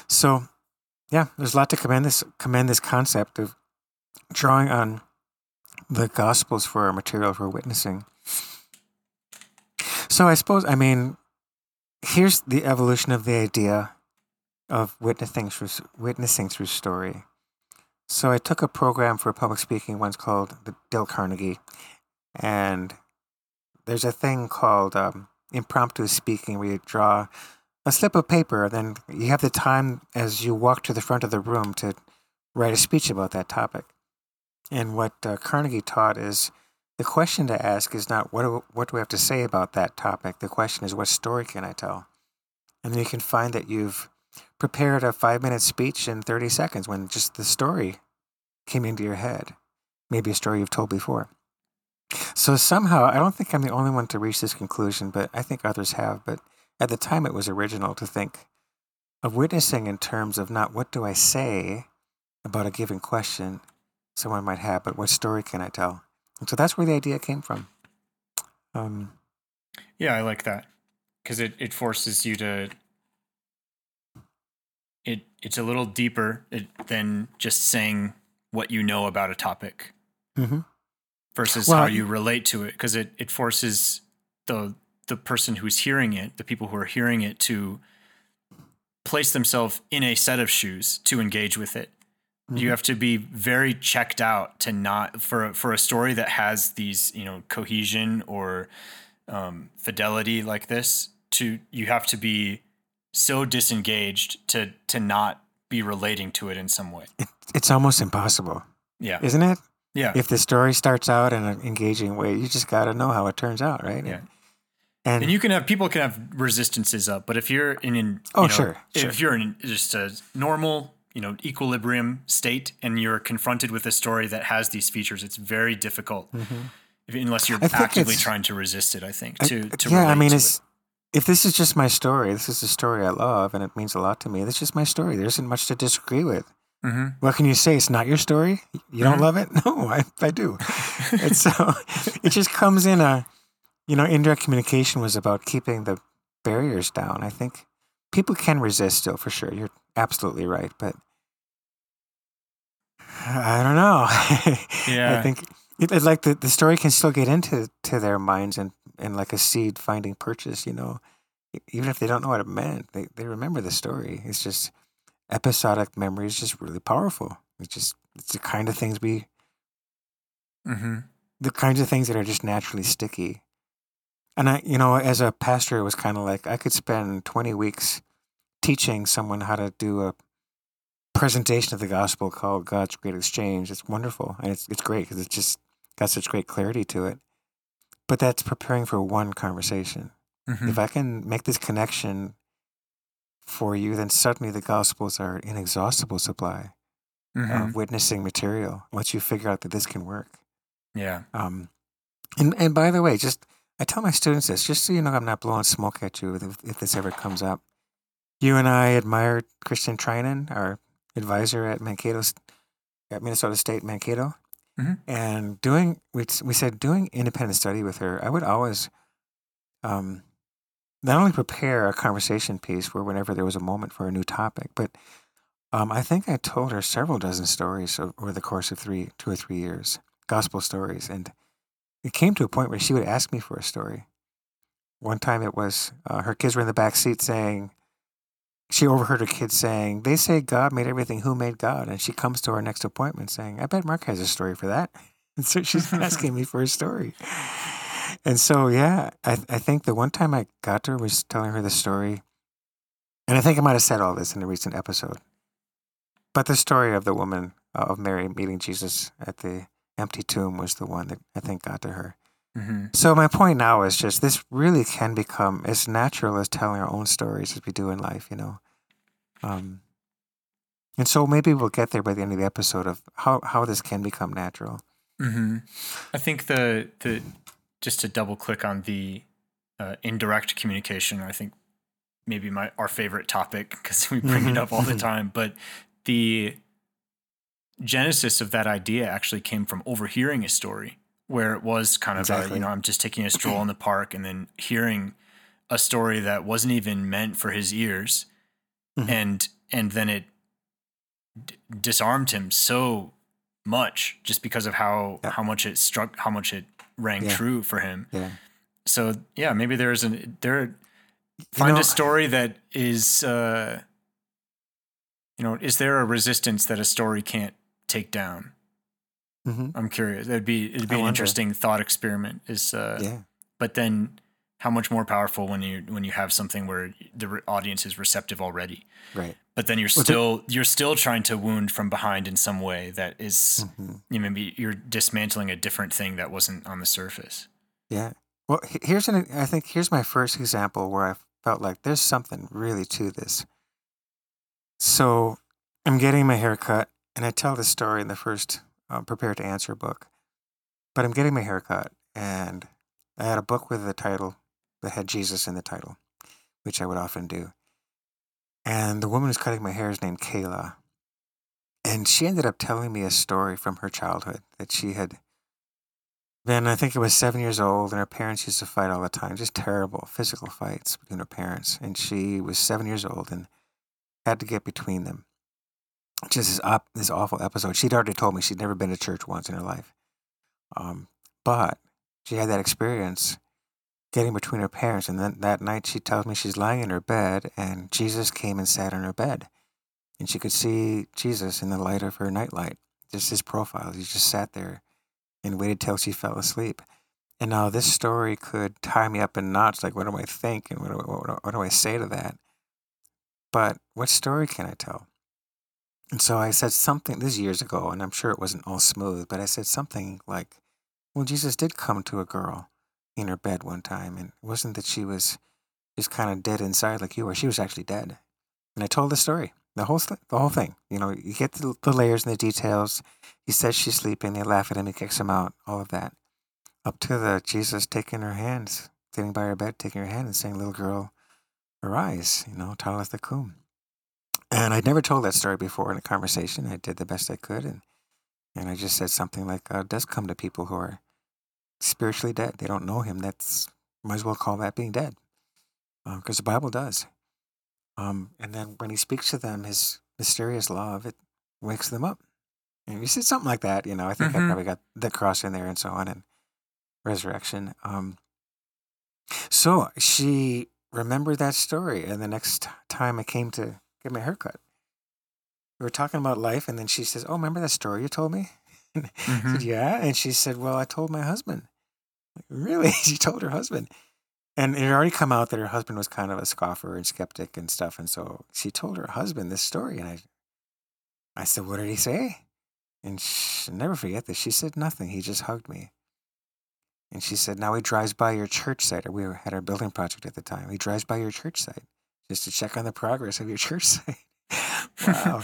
So, yeah, there's a lot to commend this commend this concept of drawing on the Gospels for our material for witnessing. So, I suppose, I mean, here's the evolution of the idea of witnessing through witnessing through story. So, I took a program for public speaking once called the Dale Carnegie, and there's a thing called um, impromptu speaking where you draw a slip of paper, then you have the time as you walk to the front of the room to write a speech about that topic. And what uh, Carnegie taught is the question to ask is not what do, what do we have to say about that topic. The question is what story can I tell? And then you can find that you've prepared a five minute speech in 30 seconds when just the story came into your head. Maybe a story you've told before. So somehow, I don't think I'm the only one to reach this conclusion, but I think others have. But at the time, it was original to think of witnessing in terms of not what do I say about a given question someone might have, but what story can I tell? And so that's where the idea came from. Um, Yeah, I like that because it, it forces you to. It it's a little deeper than just saying what you know about a topic mhm. Versus Well, how you relate to it because it, it forces the the person who's hearing it, the people who are hearing it, to place themselves in a set of shoes to engage with it. You Mhm. have to be very checked out to not for for a story that has these you know cohesion or um, fidelity like this. To you have to be so disengaged to to not be relating to it in some way. It, it's almost impossible, Yeah, isn't it? Yeah. If the story starts out in an engaging way, you just got to know how it turns out, right? Yeah. And, And you can have people can have resistances up, but if you're in an Oh, you know, sure, if sure. you're in just a normal you know equilibrium state and you're confronted with a story that has these features, it's very difficult if, unless you're Mm-hmm. Actively trying to resist it. I think I- to to yeah, I mean, to it's if this is just my story, this is a story I love, and it means a lot to me. That's just my story. There isn't much to disagree with. It. hmm What can you say? It's not your story. You don't Mhm. love it? No, I, I do. and so it just comes in a, you know, indirect communication was about keeping the barriers down. I think people can resist still for sure. You're absolutely right, but I don't know. Yeah. I think it, it's like the, the story can still get into to their minds and, and like a seed finding purchase, you know, even if they don't know what it meant, they, they remember the story. It's just episodic memory is just really powerful. It's just, it's the kind of things we, hmm the kinds of things that are just naturally sticky. And I, you know, as a pastor, it was kind of like I could spend 20 weeks teaching someone how to do a presentation of the gospel called God's Great Exchange. It's wonderful. And it's, it's great because it's just got such great clarity to it. But that's preparing for one conversation. hmm If I can make this connection for you, then suddenly the gospels are an inexhaustible supply hmm of witnessing material once you figure out that this can work. Yeah. Um, and and by the way, just I tell my students this, just so you know, I'm not blowing smoke at you if, if this ever comes up. You and I admire Kristin Treinen, our advisor at Mankato, at Minnesota State Mankato, Mhm. and doing we we said doing independent study with her. I would always, um, not only prepare a conversation piece for whenever there was a moment for a new topic, but um, I think I told her several dozen stories over the course of three, two or three years, gospel stories, and it came to a point where she would ask me for a story. One time it was uh, her kids were in the back seat saying, she overheard her kids saying, They say God made everything. Who made God? And she comes to our next appointment saying, I bet Mark has a story for that. And so she's asking me for a story. And so, yeah, I, I think the one time I got to her was telling her the story. And I think I might have said all this in a recent episode. But the story of the woman, uh, of Mary meeting Jesus at the empty tomb was the one that I think got to her. hmm So my point now is just this really can become as natural as telling our own stories as we do in life, you know. Um, and so maybe we'll get there by the end of the episode of how, how this can become natural. hmm I think the the just to double click on the uh, indirect communication. I think maybe my our favorite topic because we bring it up all the mhm. time. But the genesis of that idea actually came from overhearing a story where it was kind of a, you know I'm just taking a stroll in the park and then hearing a story that wasn't even meant for his ears, Mhm. and and then it d- disarmed him so much just because of how Yeah. how much it struck how much it rang Yeah. true for him Yeah. so yeah maybe there's an there find know- a story that is uh you know is there a resistance that a story can't take down hmm i'm curious it'd be it'd be I an wonder. interesting thought experiment is uh Yeah. but then how much more powerful when you when you have something where the re- audience is receptive already Right. but then you're still you're still trying to wound from behind in some way that is hmm you know, maybe you're dismantling a different thing that wasn't on the surface Yeah. Well, here's an. I think here's my first example where I felt like there's something really to this. So, I'm getting my hair cut, and I tell this story in the first uh, "Prepared to Answer" book. But I'm getting my hair cut, and I had a book with the title that had Jesus in the title, which I would often do. And the woman who's cutting my hair is named Kayla, and she ended up telling me a story from her childhood that she had been, I think it was seven years old, and her parents used to fight all the time, just terrible physical fights between her parents. And she was seven years old and had to get between them. Just this, op- this awful episode. She'd already told me she'd never been to church once in her life. Um, but she had that experience getting between her parents. And then that night, she tells me she's lying in her bed, and Jesus came and sat on her bed. And she could see Jesus in the light of her nightlight, just his profile. He just sat there and waited till she fell asleep. And now this story could tie me up in knots. Like, what do I think and what do I, what, do- what do I say to that? But what story can I tell? And so I said something, this is years ago, and I'm sure it wasn't all smooth, but I said something like, well, Jesus did come to a girl in her bed one time, and it wasn't that she was just kind of dead inside like you were. She was actually dead. And I told the story, the whole, th- the whole thing. You know, you get the, the layers and the details. He says she's sleeping. They laugh at him. He kicks him out. All of that. Up to the Jesus taking her hands, sitting by her bed, taking her hand and saying, little girl, arise, you know, Talitha Kum. And I'd never told that story before in a conversation. I did the best I could, and and I just said something like, uh, "God does come to people who are spiritually dead. They don't know Him. That's might as well call that being dead, because uh, the Bible does." Um, and then when He speaks to them, His mysterious love it wakes them up. And you said something like that, you know. I think mm-hmm. I probably got the cross in there and so on, and resurrection. Um, so she remembered that story, and the next time I came to get my haircut. We were talking about life, and then she says, "Oh, remember that story you told me?" mm-hmm. said, "Yeah," and she said, "Well, I told my husband." Like, really? she told her husband, and it had already come out that her husband was kind of a scoffer and skeptic and stuff, and so she told her husband this story, and I, I said, "What did he say?" And she, never forget this. She said nothing. He just hugged me. And she said, Now he drives by your church site. We had our building project at the time. He drives by your church site just to check on the progress of your church site. Wow.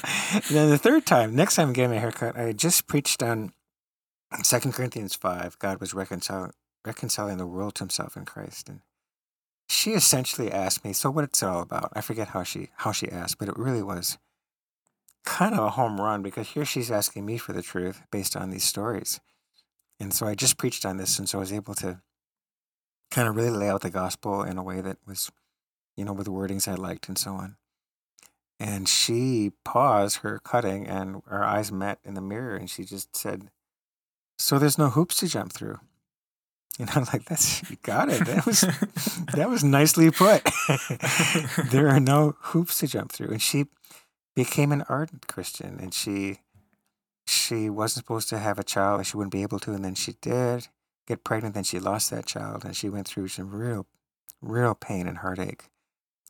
then the third time, next time I'm getting my haircut, I just preached on Second Corinthians 5. God was reconciling, reconciling the world to himself in Christ. And she essentially asked me, so what's it all about? I forget how she how she asked, but it really was kind of a home run because here she's asking me for the truth based on these stories. And so I just preached on this, and so I was able to kind of really lay out the gospel in a way that was you know, with wordings I liked and so on. And she paused her cutting and our eyes met in the mirror and she just said, So there's no hoops to jump through. And I'm like, that's you got it. That was that was nicely put. there are no hoops to jump through. And she became an ardent Christian and she she wasn't supposed to have a child and she wouldn't be able to, and then she did get pregnant, then she lost that child and she went through some real real pain and heartache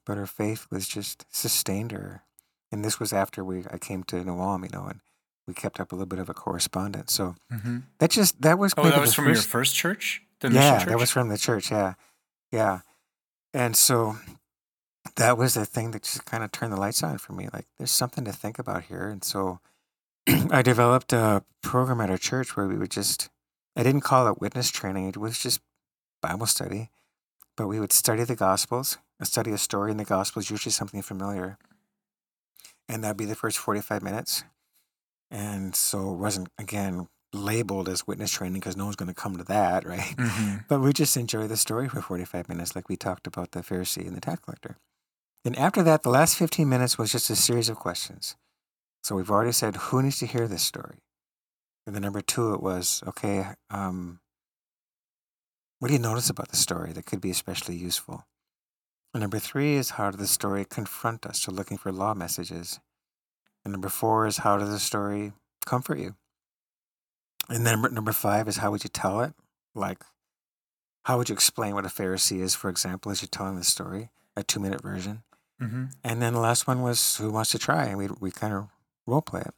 but her faith was just sustained her. And this was after we I came to New Ulm, you know, and we kept up a little bit of a correspondence. So mm-hmm. that just that was oh that was from first, your first church. yeah, church? that was from the church. Yeah, yeah, and so that was the thing that just kind of turned the lights on for me. Like, there's something to think about here, and so I developed a program at our church where we would just I didn't call it witness training; it was just Bible study, but we would study the Gospels a study a story in the Gospels, usually something familiar. And that'd be the first 45 minutes. And so it wasn't, again, labeled as witness training because no one's going to come to that, right? Mm-hmm. But we just enjoy the story for 45 minutes, like we talked about the Pharisee and the tax collector. And after that, the last 15 minutes was just a series of questions. So we've already said, who needs to hear this story? And then number two, it was, okay, um, what do you notice about the story that could be especially useful? And number three is how does the story confront us to looking for law messages? And number four is how does the story comfort you? And then number five is how would you tell it? Like, how would you explain what a Pharisee is, for example, as you're telling the story, a two minute version? Mm-hmm. And then the last one was who wants to try? And we, we kind of role play it.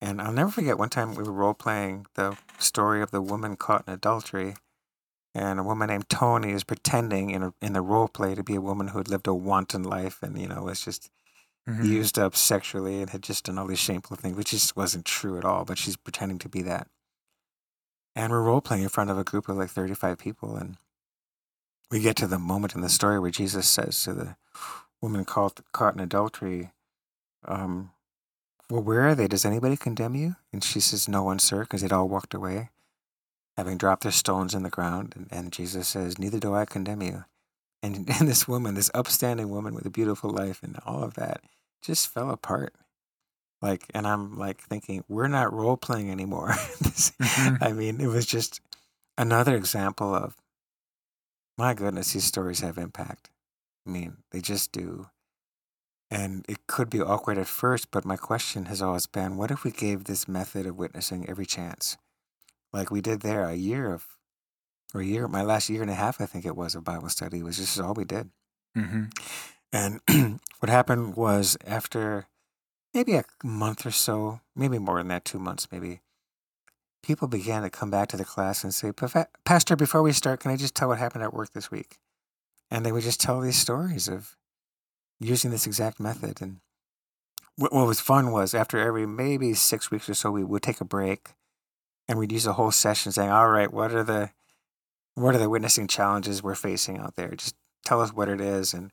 And I'll never forget one time we were role playing the story of the woman caught in adultery and a woman named Tony is pretending in a, in the role play to be a woman who had lived a wanton life and you know was just mm-hmm. used up sexually and had just done all these shameful things, which just wasn't true at all. But she's pretending to be that, and we're role playing in front of a group of like thirty five people, and we get to the moment in the story where Jesus says to the woman caught caught in adultery, um, "Well, where are they? Does anybody condemn you?" And she says, "No one, sir," because they'd all walked away having dropped their stones in the ground. And, and Jesus says, Neither do I condemn you. And, and this woman, this upstanding woman with a beautiful life and all of that, just fell apart. Like, and I'm like thinking, we're not role playing anymore. this, mm-hmm. I mean, it was just another example of, my goodness, these stories have impact. I mean, they just do. And it could be awkward at first, but my question has always been what if we gave this method of witnessing every chance? Like we did there a year of or a year my last year and a half i think it was of bible study was just all we did mm-hmm. and what happened was after maybe a month or so, maybe more than that, two months maybe, people began to come back to the class and say, Pastor, before we start, can I just tell what happened at work this week? And they would just tell these stories of using this exact method. And what, what was fun was after every maybe six weeks or so, we would take a break and we'd use a whole session saying, all right, what are the what are the witnessing challenges we're facing out there? Just tell us what it is. And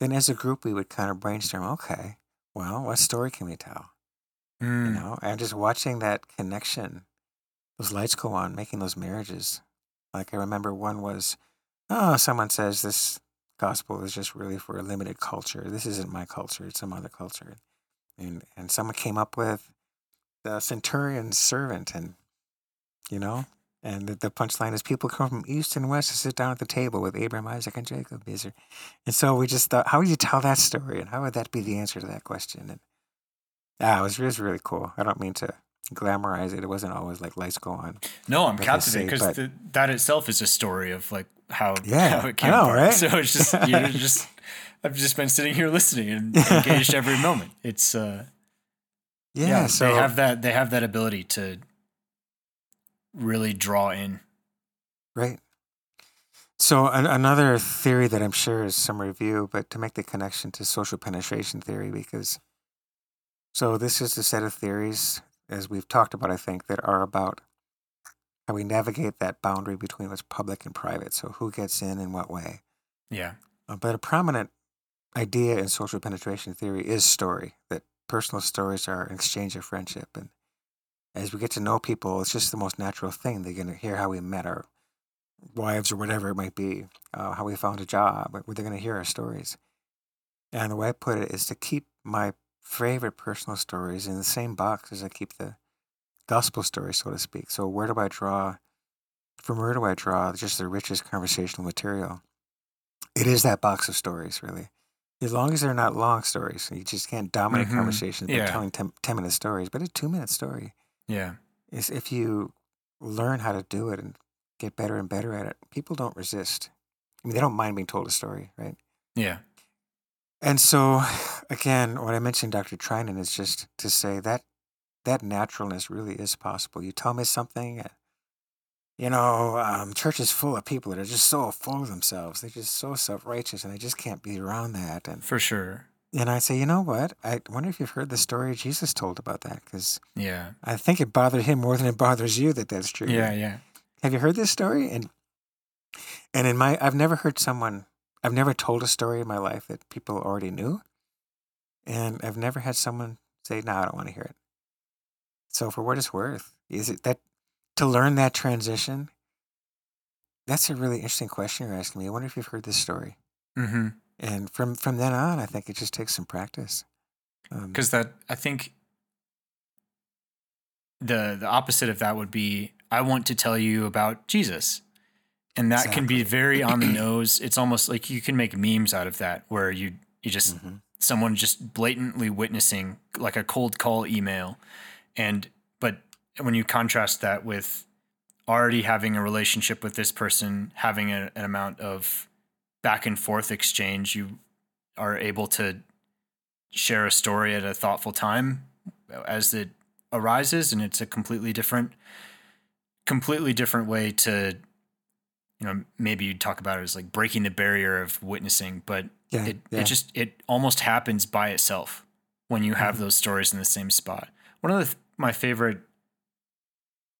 then as a group, we would kind of brainstorm, okay, well, what story can we tell? Mm. You know, and just watching that connection, those lights go on, making those marriages. Like I remember one was, oh, someone says this gospel is just really for a limited culture. This isn't my culture, it's some other culture. And and someone came up with the centurion's servant and you know, and the, the punchline is people come from east and west to sit down at the table with Abraham, Isaac, and Jacob. And so we just thought, how would you tell that story? And how would that be the answer to that question? And ah, it was, it was really cool. I don't mean to glamorize it. It wasn't always like lights go on. No, I'm captivated because that itself is a story of like how, yeah, how it came know, Right? So it's just, you're just, I've just been sitting here listening and engaged every moment. It's, uh, yeah, yeah so they have that, they have that ability to really draw in. Right. So an- another theory that I'm sure is some review, but to make the connection to social penetration theory, because so this is a set of theories, as we've talked about, I think, that are about how we navigate that boundary between what's public and private. So who gets in in what way? Yeah. Uh, but a prominent idea in social penetration theory is story. That personal stories are an exchange of friendship, and as we get to know people, it's just the most natural thing. They're going to hear how we met our wives or whatever it might be, uh, how we found a job. They're going to hear our stories. And the way I put it is to keep my favorite personal stories in the same box as I keep the gospel stories, so to speak. So where do I draw? From where do I draw just the richest conversational material? It is that box of stories, really. As long as they're not long stories, you just can't dominate mm-hmm. conversations yeah. by telling 10, 10 minute stories, but a two minute story yeah. Is if you learn how to do it and get better and better at it, people don't resist. I mean, they don't mind being told a story, right? Yeah. And so, again, what I mentioned, Dr. Treinen, is just to say that that naturalness really is possible. You tell me something, you know, um, church is full of people that are just so full of themselves. They're just so self righteous, and I just can't be around that. And for sure, and I say, you know what? I wonder if you've heard the story Jesus told about that because yeah, I think it bothered him more than it bothers you that that's true. Yeah, yeah. Have you heard this story? And and in my, I've never heard someone, I've never told a story in my life that people already knew, and I've never had someone say, "No, I don't want to hear it." So for what it's worth, is it that to learn that transition? That's a really interesting question you're asking me. I wonder if you've heard this story. Mm-hmm and from from then on, I think it just takes some practice. Because um, that I think the the opposite of that would be I want to tell you about Jesus. And that exactly. can be very on the nose. It's almost like you can make memes out of that where you you just mm-hmm. someone just blatantly witnessing like a cold call email and but when you contrast that with already having a relationship with this person, having a, an amount of back and forth exchange, you are able to share a story at a thoughtful time as it arises, and it's a completely different, completely different way to, you know, maybe you talk about it as like breaking the barrier of witnessing, but yeah, it yeah. it just it almost happens by itself when you have mm-hmm. those stories in the same spot. One of the, my favorite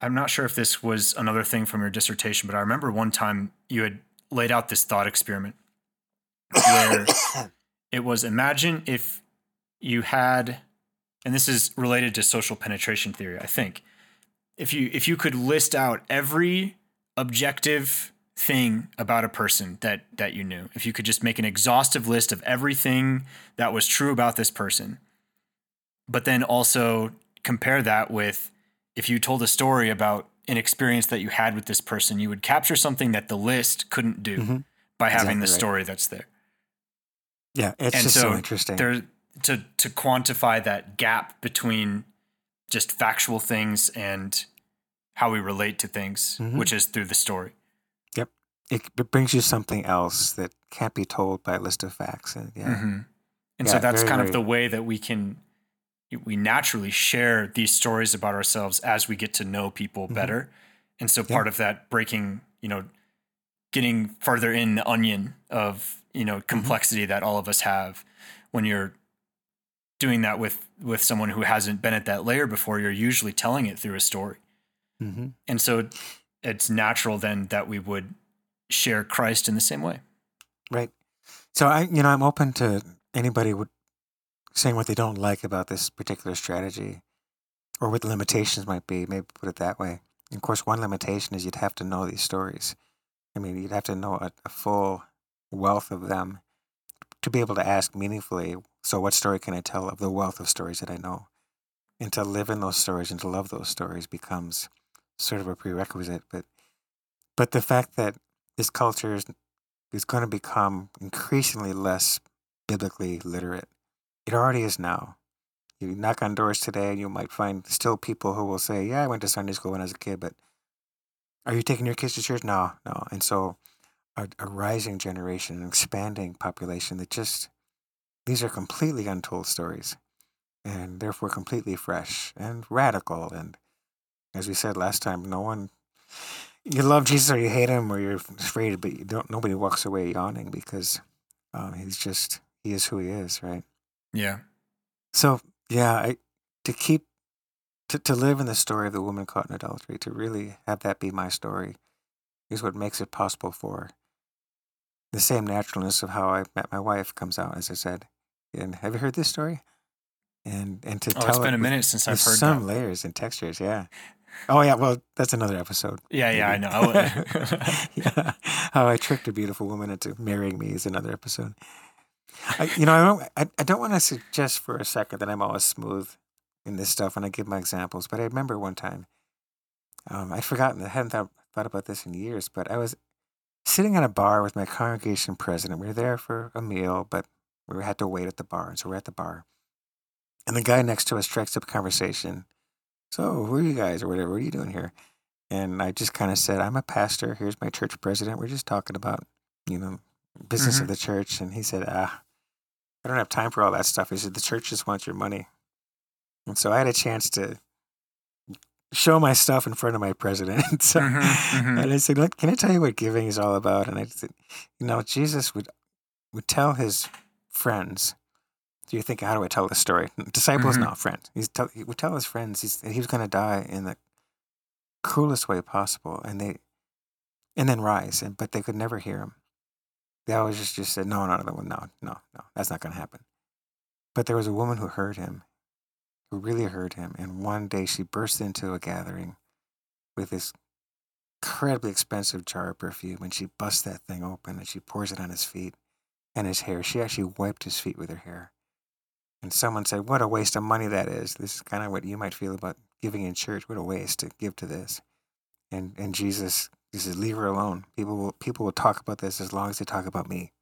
I'm not sure if this was another thing from your dissertation, but I remember one time you had laid out this thought experiment where it was imagine if you had and this is related to social penetration theory i think if you if you could list out every objective thing about a person that that you knew if you could just make an exhaustive list of everything that was true about this person but then also compare that with if you told a story about an experience that you had with this person, you would capture something that the list couldn't do mm-hmm. by having exactly the story right. that's there. Yeah, it's and just so, so interesting. There to to quantify that gap between just factual things and how we relate to things, mm-hmm. which is through the story. Yep, it, it, brings you something else that can't be told by a list of facts, and yeah, mm-hmm. and yeah, so that's very, kind very... of the way that we can we naturally share these stories about ourselves as we get to know people Mhm. better. And so part of that breaking, you know, getting farther in the onion of, you know, complexity that all of us have when you're doing that with with someone who hasn't been at that layer before, you're usually telling it through a story. Mm-hmm. And so it's natural then that we would share Christ in the same way. Right. So I, you know, I'm open to anybody would saying what they don't like about this particular strategy, or what the limitations might be. Maybe put it that way. And of course, one limitation is you'd have to know these stories. I mean, you'd have to know a, a full wealth of them to be able to ask meaningfully. So, what story can I tell of the wealth of stories that I know? And to live in those stories and to love those stories becomes sort of a prerequisite. But, but the fact that this culture is is going to become increasingly less biblically literate. It already is now. You knock on doors today, and you might find still people who will say, "Yeah, I went to Sunday school when I was a kid, but are you taking your kids to church?" No, no. And so, a, a rising generation, an expanding population that just these are completely untold stories, and therefore completely fresh and radical. And as we said last time, no one you love Jesus or you hate him or you're afraid, but you don't. Nobody walks away yawning because um, he's just he is who he is, right? Yeah. So yeah, I, to keep to to live in the story of the woman caught in adultery, to really have that be my story, is what makes it possible for the same naturalness of how I met my wife comes out, as I said. And have you heard this story? And and to Oh, tell it's been a with- minute since I've heard some that. layers and textures, yeah. Oh yeah, well that's another episode. Yeah, yeah, I maybe. know. yeah. How I tricked a beautiful woman into marrying me is another episode. I, you know, I don't. I, I don't want to suggest for a second that I'm always smooth in this stuff when I give my examples. But I remember one time, um, I'd forgotten. I hadn't thought, thought about this in years. But I was sitting at a bar with my congregation president. We were there for a meal, but we had to wait at the bar, and so we're at the bar. And the guy next to us strikes up a conversation. So, who are you guys, or whatever? What are you doing here? And I just kind of said, I'm a pastor. Here's my church president. We're just talking about, you know, business Mhm. of the church. And he said, ah, I don't have time for all that stuff. He said, the church just wants your money. And so I had a chance to show my stuff in front of my president. so, Mhm, mhm. And I said, look, can I tell you what giving is all about? And I said, you know, Jesus would, would tell his friends, do you think, how do I tell this story? Disciples, Mhm. not friends. He's tell, he would tell his friends he's, he was going to die in the cruelest way possible. And they, and then rise, and but they could never hear him. They always just, just said, no, no, no, no, no, no, that's not going to happen. But there was a woman who heard him, who really heard him. And one day she burst into a gathering with this incredibly expensive jar of perfume, and she busts that thing open and she pours it on his feet and his hair. She actually wiped his feet with her hair. And someone said, What a waste of money that is. This is kind of what you might feel about giving in church. What a waste to give to this. And and Jesus, he says, Leave her alone. People will people will talk about this as long as they talk about me.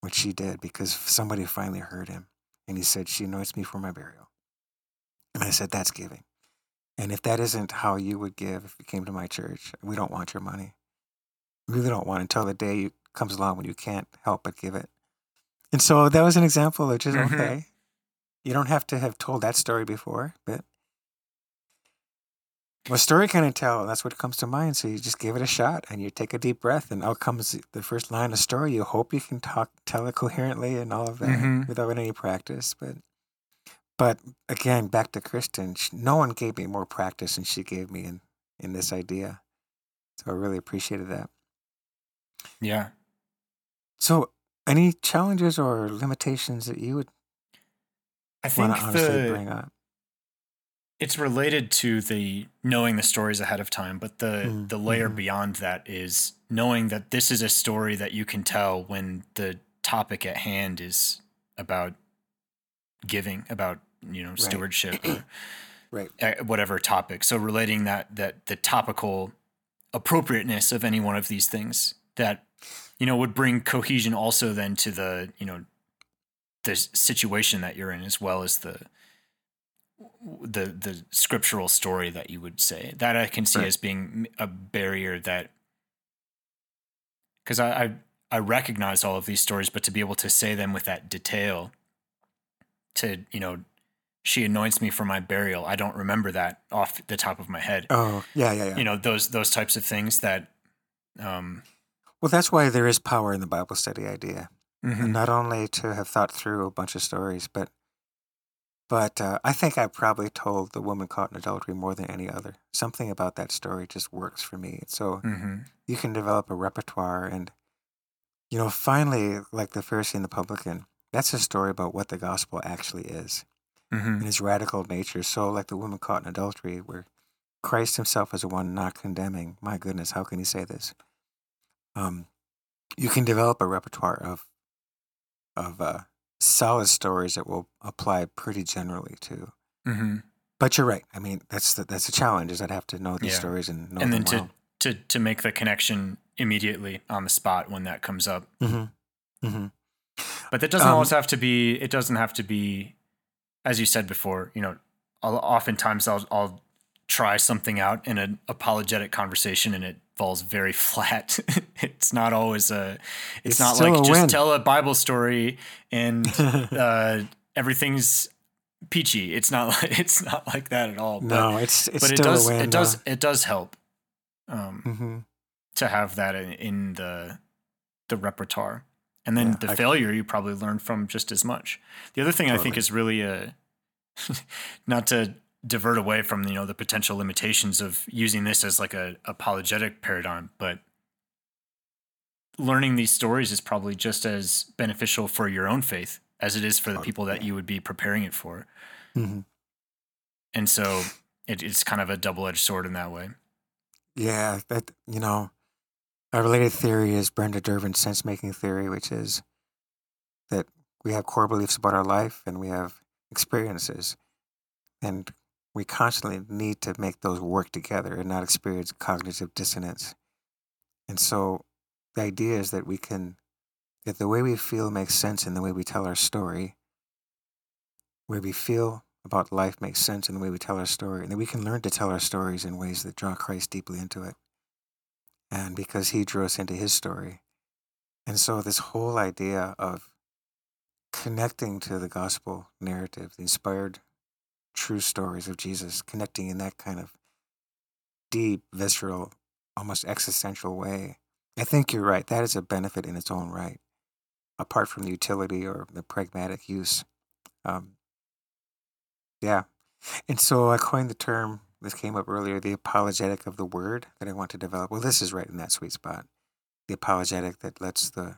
Which she did because somebody finally heard him. And he said, She anoints me for my burial. And I said, That's giving. And if that isn't how you would give if you came to my church, we don't want your money. We really don't want until the day you- comes along when you can't help but give it. And so that was an example of just, Mhm. okay, you don't have to have told that story before, but what story can I tell? That's what comes to mind. So you just give it a shot and you take a deep breath, and out comes the first line of story. You hope you can talk, tell it coherently and all of that Mhm. without any practice. But, but again, back to Kristin, sh- no one gave me more practice than she gave me in, in this idea. So I really appreciated that. yeah. So, any challenges or limitations that you would I want think to honestly the bring up? It's related to the knowing the stories ahead of time, but the Mm, the layer mhm. beyond that is knowing that this is a story that you can tell when the topic at hand is about giving, about you know stewardship or Right. whatever topic. So relating that that the topical appropriateness of any one of these things that you know would bring cohesion also then to the you know the situation that you're in as well as the the the scriptural story that you would say that I can see Right. as being a barrier that because I, I I recognize all of these stories, but to be able to say them with that detail, to you know she anoints me for my burial. I don't remember that off the top of my head. Oh, yeah, yeah, yeah. You know, those those types of things that um well, that's why there is power in the Bible study idea. mhm. Not only to have thought through a bunch of stories, but but uh, I think I probably told the woman caught in adultery more than any other. Something about that story just works for me. So Mhm. you can develop a repertoire, and you know, finally, like the Pharisee and the publican, that's a story about what the gospel actually is Mhm. in its radical nature. So, like the woman caught in adultery, where Christ Himself is the one not condemning. My goodness, how can He say this? Um, you can develop a repertoire of of uh, solid stories that will apply pretty generally to. Mhm. But you're right. I mean, that's the, that's a challenge. Is I'd have to know these Yeah. stories and know and them then well. to to to make the connection immediately on the spot when that comes up. Mm-hmm. Mm-hmm. But that doesn't Um, always have to be. It doesn't have to be, as you said before. You know, I'll, oftentimes I'll I'll try something out in an apologetic conversation and it falls very flat. it's not always a. It's, It's not like just win. tell a Bible story and uh, everything's peachy. It's not like it's not like that at all. But, no, it's it's but it does a win. it does it does help. Um, hmm to have that in, in the the repertoire. And then Yeah, the I- failure you probably learn from just as much. The other thing I think is really a not to divert away from you know the potential limitations of using this as like a apologetic paradigm, but learning these stories is probably just as beneficial for your own faith as it is for the people that you would be preparing it for. hmm And so it, it's kind of a double edged sword in that way. Yeah, that you know, a related theory is Brenda Dervin's sense making theory, which is that we have core beliefs about our life and we have experiences, and we constantly need to make those work together and not experience cognitive dissonance. And so, the idea is that we can that the way we feel makes sense in the way we tell our story. Where we feel about life makes sense in the way we tell our story, and that we can learn to tell our stories in ways that draw Christ deeply into it. And because he drew us into his story. And so, this whole idea of connecting to the gospel narrative, the inspired true stories of Jesus, connecting in that kind of deep, visceral, almost existential way, I think you're right. That is a benefit in its own right, apart from the utility or the pragmatic use. Um, yeah. And so I coined the term, this came up earlier, the apologetic of the word that I want to develop. Well, this is right in that sweet spot. The apologetic that lets the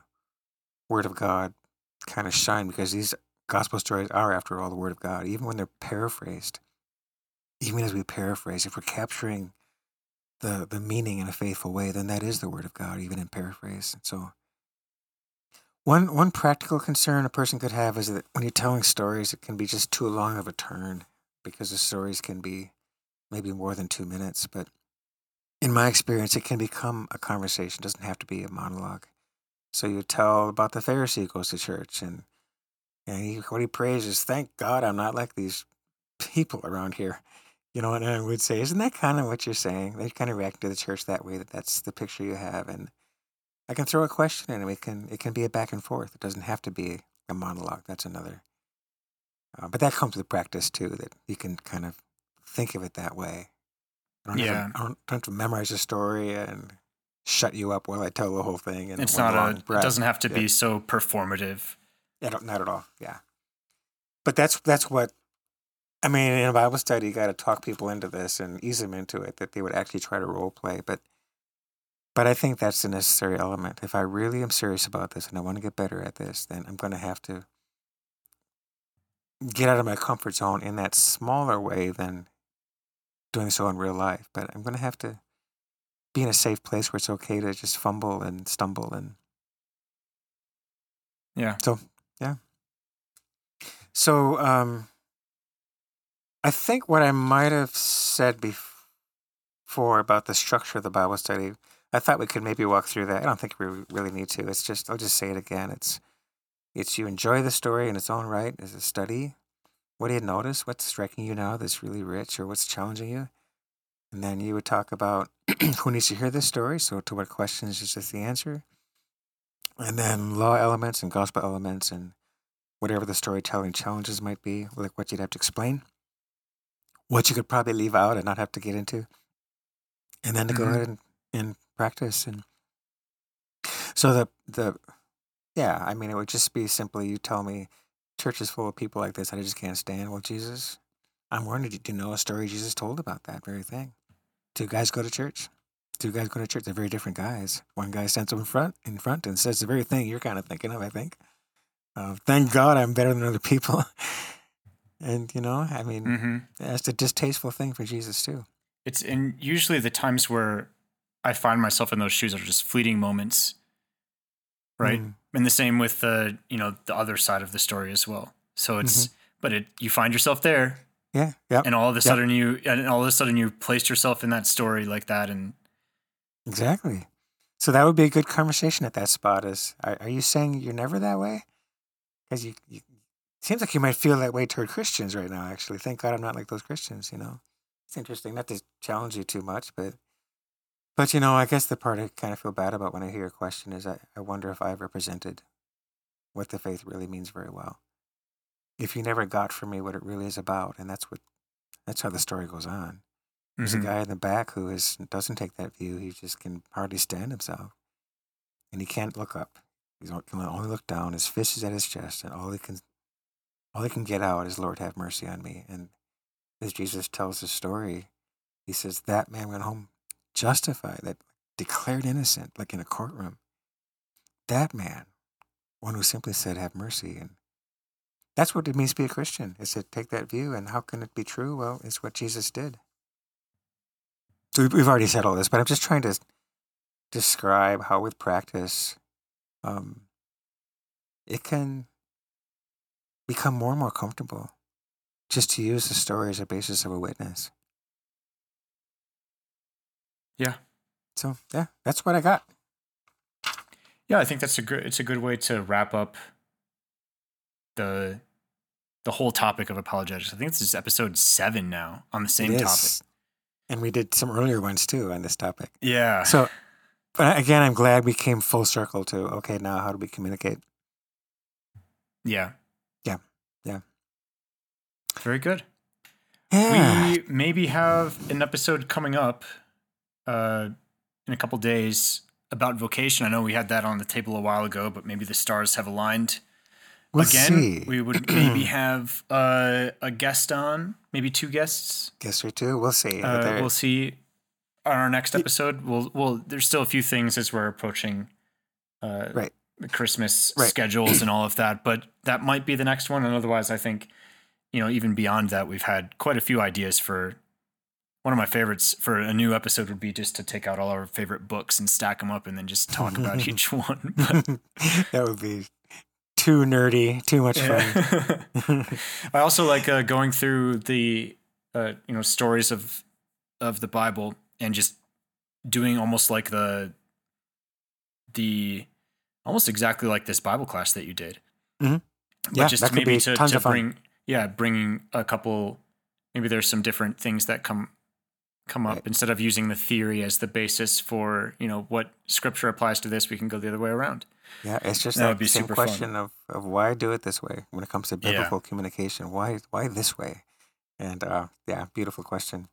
word of God kind of shine because these gospel stories are, after all, the word of God, even when they're paraphrased. Even as we paraphrase, if we're capturing the, the meaning in a faithful way, then that is the word of God, even in paraphrase. So, one one practical concern a person could have is that when you're telling stories, it can be just too long of a turn because the stories can be maybe more than two minutes. But in my experience, it can become a conversation. It doesn't have to be a monologue. So you tell about the Pharisee who goes to church, and and he, what he prays is, "Thank God I'm not like these people around here." You know, and I would say, isn't that kind of what you're saying? They kind of react to the church that way. That that's the picture you have, and I can throw a question in, and we can it can be a back and forth. It doesn't have to be a monologue. That's another. Uh, but that comes with practice too. That you can kind of think of it that way. I don't, Yeah. have, to, I don't, have to memorize a story and shut you up while I tell the whole thing. And It's not a. It doesn't have to Yeah. be so performative. Not, not at all. Yeah, but that's that's what I mean. In a Bible study, you got to talk people into this and ease them into it that they would actually try to role play. But but I think that's the necessary element. If I really am serious about this and I want to get better at this, then I'm going to have to get out of my comfort zone in that smaller way than doing so in real life. But I'm going to have to be in a safe place where it's okay to just fumble and stumble and Yeah. so. So um I think what I might have said before about the structure of the Bible study, I thought we could maybe walk through that. I don't think we really need to. It's just I'll just say it again. It's it's you enjoy the story in its own right as a study. What do you notice? What's striking you now that's really rich or what's challenging you? And then you would talk about who needs to hear this story. So to what questions is this the answer? and then law elements and gospel elements and whatever the storytelling challenges might be, like what you'd have to explain, what you could probably leave out and not have to get into, and then to go Mhm. ahead and, and practice. And so the the yeah, I mean, it would just be simply you tell me church is full of people like this that I just can't stand. Well, Jesus, I'm wondering, do you know a story Jesus told about that very thing? Two guys go to church. Two guys go to church. They're very different guys. One guy stands up in front, in front, and says the very thing you're kind of thinking of. I think. Uh, thank God I'm better than other people. and you know, I mean, hmm that's a distasteful thing for Jesus too. It's and usually the times where I find myself in those shoes are just fleeting moments, right? Mm. And the same with the you know the other side of the story as well. So it's Mm-hmm. but it you find yourself there, Yeah. Yep. and all of a Yep. sudden you and all of a sudden you placed yourself in that story like that, and Exactly. So that would be a good conversation at that spot. Is are, are you saying you're never that way? Because you, you seems like you might feel that way toward Christians right now. Actually, thank God I'm not like those Christians. You know, it's interesting. Not to challenge you too much, but but you know, I guess the part I kind of feel bad about when I hear a question is I, I wonder if I've represented what the faith really means very well. If you never got from me what it really is about, and that's what that's how the story goes on. There's Mhm. a guy in the back who is doesn't take that view. He just can hardly stand himself, and he can't look up. He can only look down. His fist is at his chest, and all he can, all he can get out is "Lord, have mercy on me." And as Jesus tells the story, he says that man went home justified, that declared innocent, like in a courtroom. That man, one who simply said, "Have mercy," and that's what it means to be a Christian. Is to take that view. And how can it be true? Well, it's what Jesus did. So we've already said all this, but I'm just trying to describe how, with practice, um, it can become more and more comfortable just to use the story as a basis of a witness. Yeah. So yeah, that's what I got. Yeah, I think that's a good. It's a good way to wrap up the the whole topic of apologetics. I think this is episode seven now on the same topic. And we did some earlier ones too on this topic. Yeah. So, but again, I'm glad we came full circle to okay, now how do we communicate? yeah. Yeah. Yeah. Very good. Yeah. We maybe have an episode coming up uh, in a couple days about vocation. I know we had that on the table a while ago, but maybe the stars have aligned we'll again. see. We would maybe have uh, a guest on, maybe two guests. Guess or two. We'll see. Uh, we'll see on our next episode. We'll we'll there's still a few things as we're approaching uh, Right. Christmas Right. schedules and all of that, but that might be the next one. And otherwise, I think you know even beyond that, we've had quite a few ideas for. One of my favorites for a new episode would be just to take out all our favorite books and stack them up and then just talk about each one. That would be too nerdy, too much fun. I also like uh, going through the uh, you know stories of of the Bible and just doing almost like the the almost exactly like this Bible class that you did. Mhm. But Yeah, just maybe be to, to bring yeah bringing a couple maybe there's some different things that come come up Right. instead of using the theory as the basis for you know what scripture applies to this we can go the other way around Yeah, it's just That that, same fun. question of, of why do it this way when it comes to Yeah. biblical communication. Why why this way? And uh, yeah, beautiful question.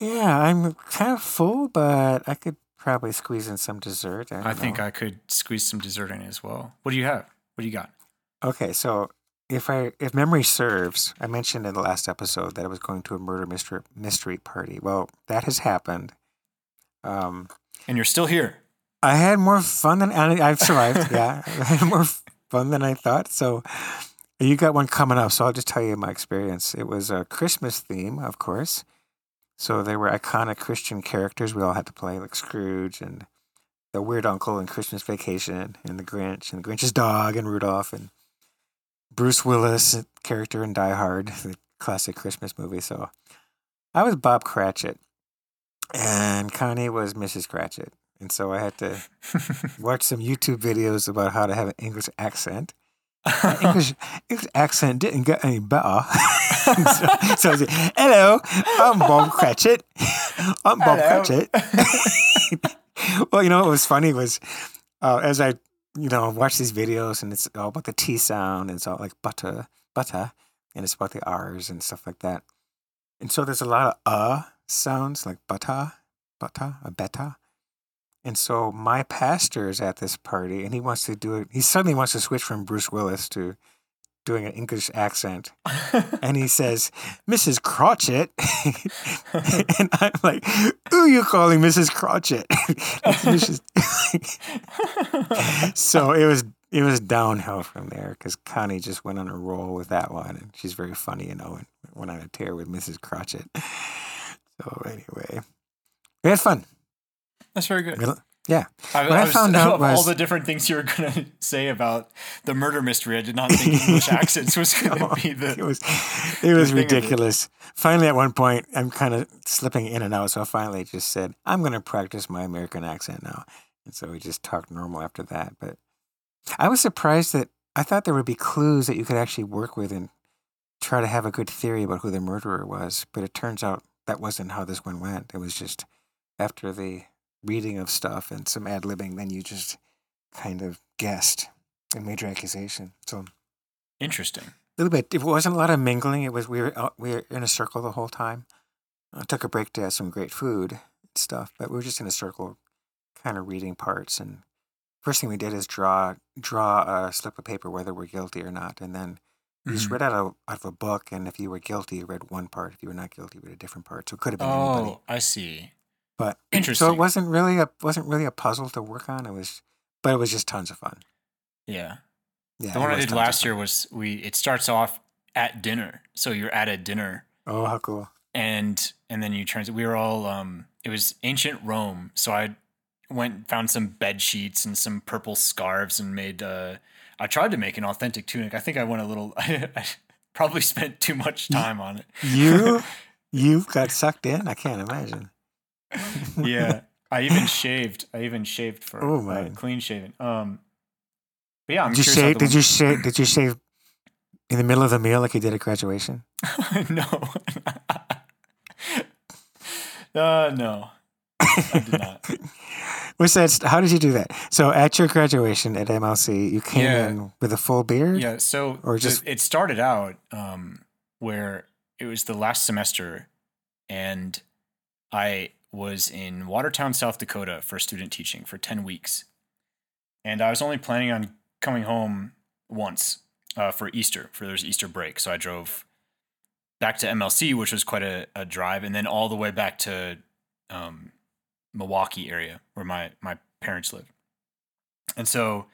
Yeah, I'm kind of full, but I could probably squeeze in some dessert. I, I think. I could squeeze some dessert in as well. What do you have? What do you got? Okay, so if I if memory serves, I mentioned in the last episode that I was going to a murder mystery mystery party. Well, that has happened. Um, And you're still here. I had more fun than and I've survived. yeah, I had more fun than I thought. So you got one coming up. So I'll just tell you my experience. It was a Christmas theme, of course. So they were iconic Christian characters we all had to play, like Scrooge and the Weird Uncle in Christmas Vacation, and the Grinch, and the Grinch's dog, and Rudolph, and Bruce Willis character in Die Hard, the classic Christmas movie. So I was Bob Cratchit, and Connie was Mrs. Cratchit. And so I had to watch some YouTube videos about how to have an English accent. English, English accent didn't get any better. so, so I said, hello, I'm Bob Cratchit. I'm Bob Hello. Cratchit. well, you know what was funny was uh, as I you know, watch these videos and it's all about the T sound and it's all like butter, butter, and it's about the R's and stuff like that. And so there's a lot of uh sounds like butter, butter, a beta. And so my pastor is at this party and he wants to do it. He suddenly wants to switch from Bruce Willis to doing an English accent. and he says, Mrs. Crotchet. and I'm like, who are you calling Mrs. Crotchet? so it was it was downhill from there because Connie just went on a roll with that one. And she's very funny, you know, and went on a tear with Mrs. Crotchet. So anyway, we had fun. That's very good. Yeah. I, what I, I was, found out of was all the different things you were going to say about the murder mystery. I did not think English accents was going to be the. It was, it was it. ridiculous. Finally, at one point, I'm kind of slipping in and out. So I finally just said, I'm going to practice my American accent now. And so we just talked normal after that. But I was surprised that I thought there would be clues that you could actually work with and try to have a good theory about who the murderer was. But it turns out that wasn't how this one went. It was just after the reading of stuff and some ad libbing, then you just kind of guessed a major accusation. So Interesting. a little bit. It wasn't a lot of mingling. It was we were out, we were in a circle the whole time. I took a break to have some great food and stuff, but we were just in a circle, kind of reading parts. And first thing we did is draw draw a slip of paper whether we're guilty or not, and then you just Mhm. read out of, out of a book. And if you were guilty, you read one part. If you were not guilty, you read a different part. So it could have been anybody. Oh, I see. But Interesting. so it wasn't really a wasn't really a puzzle to work on. It was, but it was just tons of fun. Yeah. Yeah, The one I did last year was we. It starts off at dinner, so you're at a dinner, Oh, how cool! and and then you transit. We were all. Um, it was ancient Rome, so I went found some bed sheets and some purple scarves and made. Uh, I tried to make an authentic tunic. I think I went a little. I, probably spent too much time on it. You you got sucked in. I can't imagine. Yeah. I even shaved. I even shaved for Oh, uh, clean shaven. Um, but yeah, I'm Did you shave? Did you shave? Did you shave in the middle of the meal like you did at graduation? no. uh, no. I did not. What's that? How did you do that? So at your graduation at MLC, you came Yeah. in with a full beard. Yeah, so Or the- just- it started out um, where it was the last semester, and I was in Watertown, South Dakota for student teaching for 10 weeks. And I was only planning on coming home once uh, for Easter, for there's Easter break. So I drove back to MLC, which was quite a, a drive, and then all the way back to um, Milwaukee area where my, my parents live. And so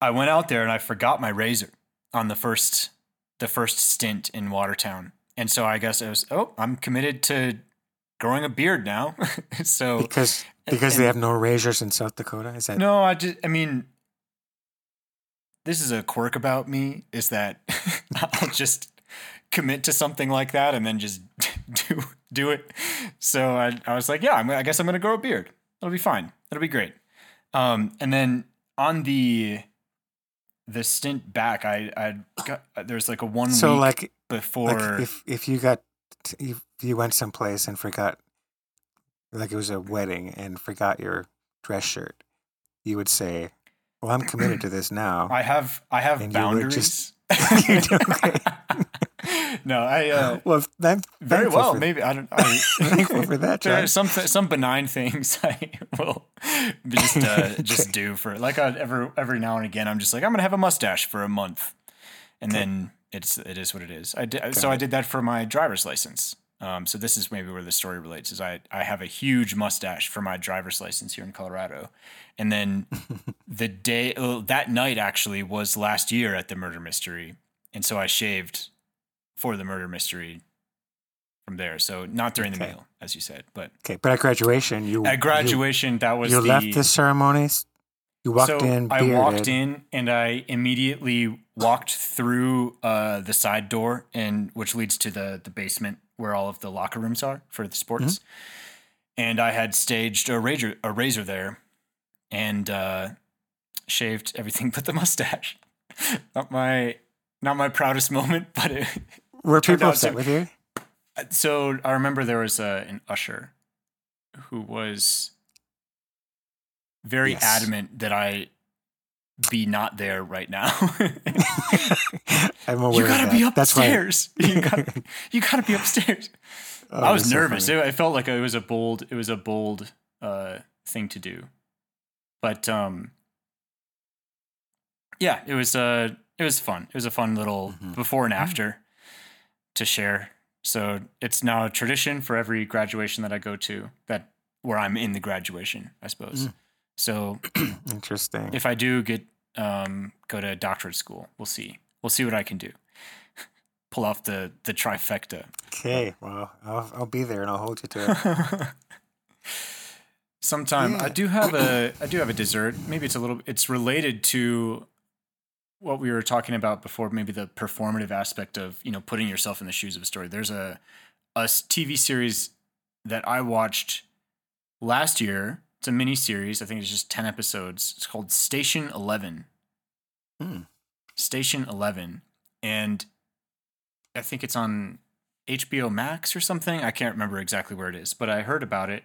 I went out there and I forgot my razor on the first the first stint in Watertown. And so I guess I was oh, I'm committed to growing a beard now. so Because and- because they have no razors in South Dakota. Is that no, I just I mean this is a quirk about me is that I'll just commit to something like that and then just do do it. So I, I was like, yeah, I'm, I guess I'm gonna grow a beard. It'll be fine. It'll be great. Um, and then on the the stint back, I I got there's like a one so? week Like before. like if if you got if you went someplace and forgot, like it was a wedding and forgot your dress shirt, you would say, "Well, I'm committed to this now." I have I have And boundaries. just- You okay. no, I uh, well, I'm very well. Maybe I don't. I, thankful for that. there are some some benign things I will just uh, just do for like I, every every now and again. I'm just like I'm gonna have a mustache for a month, and Okay. then it's it is what it is. I did, so I did that for my driver's license. Um, so this is maybe where the story relates. Is I I have a huge mustache for my driver's license here in Colorado, and then the day oh, that night actually was last year at the murder mystery, and so I shaved for the murder mystery from there. So not during the meal, as you said, but Okay, but at graduation, you at graduation that was you, you the, left the ceremonies. You walked so in. I walked in and I immediately walked through uh, the side door and which leads to the the basement where all of the locker rooms are for the sports. Mm-hmm. And I had staged a razor a razor there and uh, shaved everything but the mustache. not my not my proudest moment, but it, Were people upset to- with you? so I remember there was a, an usher who was very Yes. adamant that I be not there right now. I'm aware you gotta be that. That's why. upstairs. you, gotta, you gotta be upstairs. Oh, I was that's so nervous. It, I felt like it was a bold. It was a bold uh, thing to do, but um, yeah, it was. Uh, it was fun. It was a fun little Mhm. before and Yeah. after to share. So it's now a tradition for every graduation that I go to that where I'm in the graduation, I suppose. Mm. So Interesting. if I do get um, go to doctorate school, we'll see. We'll see what I can do. Pull off the the trifecta. Okay, well, I'll, I'll be there and I'll hold you to it. Sometime I do have a I do have a dessert. Maybe it's a little it's related to what we were talking about before, maybe the performative aspect of, you know, putting yourself in the shoes of a story. There's a a TV series that I watched last year. It's a mini series. I think it's just 10 episodes. It's called Station 11. Hmm. Station 11 and I think it's on HBO Max or something. I can't remember exactly where it is, but I heard about it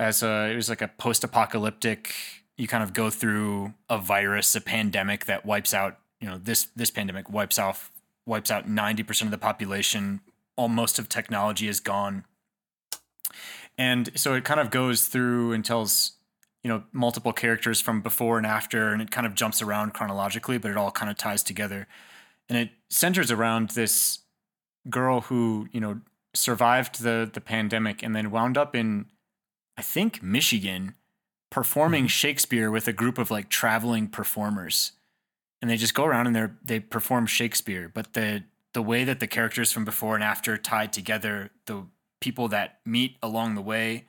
as a it was like a post-apocalyptic you kind of go through a virus, a pandemic that wipes out, you know, this this pandemic wipes off wipes out 90% of the population. All most of technology is gone. And so it kind of goes through and tells you know multiple characters from before and after and it kind of jumps around chronologically but it all kind of ties together. And it centers around this girl who you know survived the the pandemic and then wound up in i think michigan performing mm-hmm. shakespeare with a group of like traveling performers. And they just go around and they they perform shakespeare but the the way that the characters from before and after tied together the people that meet along the way.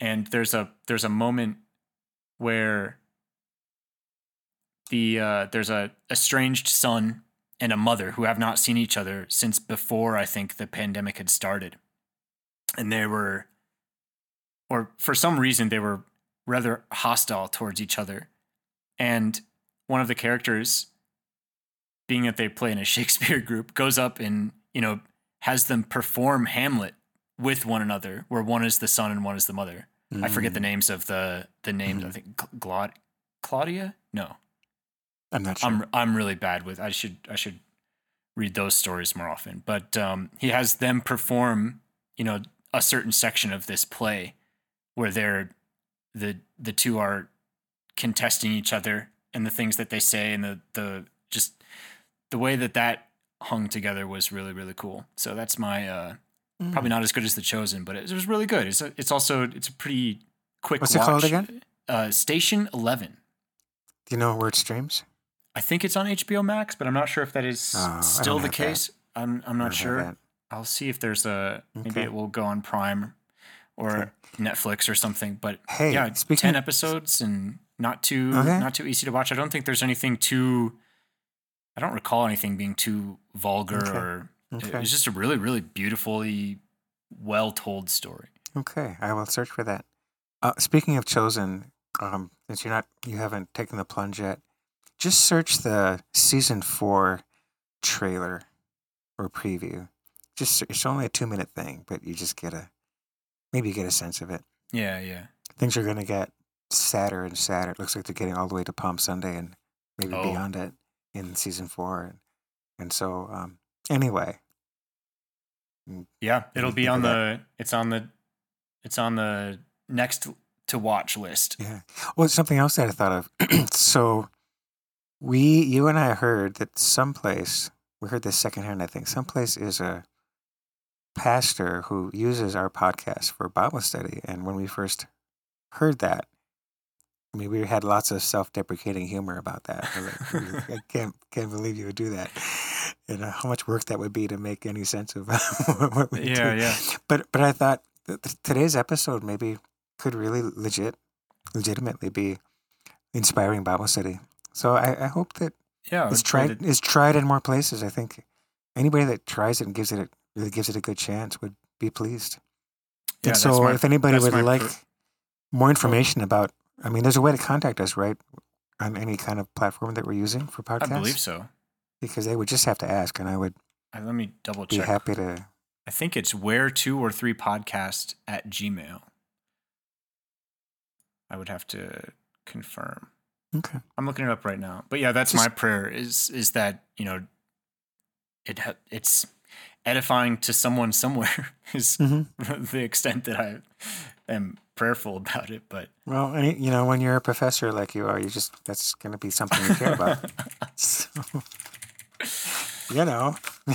And there's a there's a moment where the uh, there's a estranged son and a mother who have not seen each other since before I think the pandemic had started, and they were, or for some reason they were rather hostile towards each other, and one of the characters, being that they play in a Shakespeare group, goes up and you know has them perform Hamlet with one another, where one is the son and one is the mother. I forget the Mm, names of the the names. I Mhm. think Claud Claudia. No, I'm not sure. I'm I'm really bad with. I should I should read those stories more often. But um, he has them perform, you know, a certain section of this play where they're the the two are contesting each other and the things that they say and the the just the way that that hung together was really really cool. So that's my uh, Mm. probably not as good as the chosen, but it was really good. It's a, it's also it's a pretty quick. What's it called again? Uh, Station Eleven. Do you know where it streams? I think it's on HBO Max, but I'm not sure if that is Oh, still the have that. case. I'm I'm not sure. I'll see if there's a maybe Okay. it will go on Prime or Okay. Netflix or something. But Hey, yeah, ten of- episodes and not too Okay. not too easy to watch. I don't think there's anything too. I don't recall anything being too vulgar Okay. it- it's just a really really beautifully well told story. Okay, I will search for that. Uh, speaking of chosen, um, since you're not, you haven't taken the plunge yet, just search the season four trailer or preview. Just it's only a two minute thing, but you just get a maybe you get a sense of it. Yeah, yeah. Things are gonna get sadder and sadder. It looks like they're getting all the way to Palm Sunday and maybe Oh. beyond it in season four. And, and so, um, anyway, Yeah, it'll be on the it's on the it's on the next to watch list. Yeah. Well, something else that I thought of. so, we, you and I heard that someplace, we heard this secondhand, I think, someplace is a pastor who uses our podcast for Bible study. And when we first heard that, I mean, we had lots of self-deprecating humor about that. Like, I can't can't believe you would do that, and uh, how much work that would be to make any sense of what we Yeah, do. yeah. But but I thought today's episode maybe could really legit, legitimately be inspiring Bible study. So I, I hope that Yeah, it's tried that- it's tried in more places. I think anybody that tries it and gives it a, really gives it a good chance would be pleased. yeah, and so my- if anybody would like pr- more information about, I mean, there's a way to contact us, right? On any kind of platform that we're using for podcasts, I believe so. Because they would just have to ask, and I would Uh, Let me double check. be happy to. I think it's where two or three podcast at Gmail. I would have to confirm. Okay. I'm looking it up right now. But yeah, that's Just- my prayer is is that, you know, it ha- it's edifying to someone somewhere is hmm the extent that I am prayerful about it, but Well, and, you know, when you're a professor like you are, you just that's going to be something you care about. so, you know,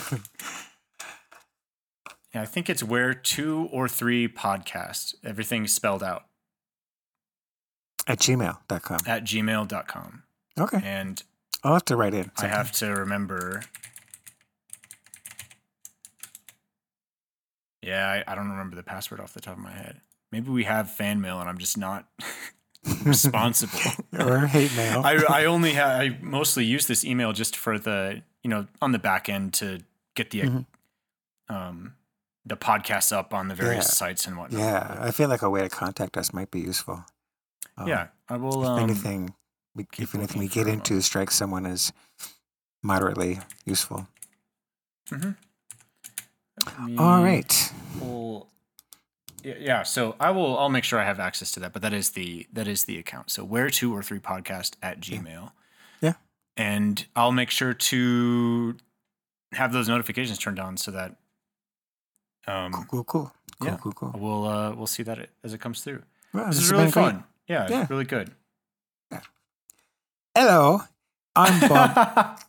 yeah, I think it's where two or three podcasts, everything's spelled out at gmail.com. at gmail.com. Okay. And I'll have to write in. I have to remember. Yeah, I, I don't remember the password off the top of my head. Maybe we have fan mail and I'm just not responsible. or hate mail. I, I only have, I mostly use this email just for the, you know, on the back end to get the, Mhm. um, the podcasts up on the various Yeah. sites and whatnot. yeah, I feel like a way to contact us might be useful. Um, Yeah. I will, If um, anything, we, if anything we get into strikes someone as moderately useful. let All right. pull- yeah, yeah, so I will, I'll make sure I have access to that, but that is the, that is the account. So where two or three podcast at Gmail. Yeah. And I'll make sure to have those notifications turned on so that, um, Cool, cool, cool. Cool, yeah. cool, cool. we'll, uh, we'll see that it, as it comes through. This this is really been great. fun. Yeah, Yeah. really good. Hello, I'm Bob.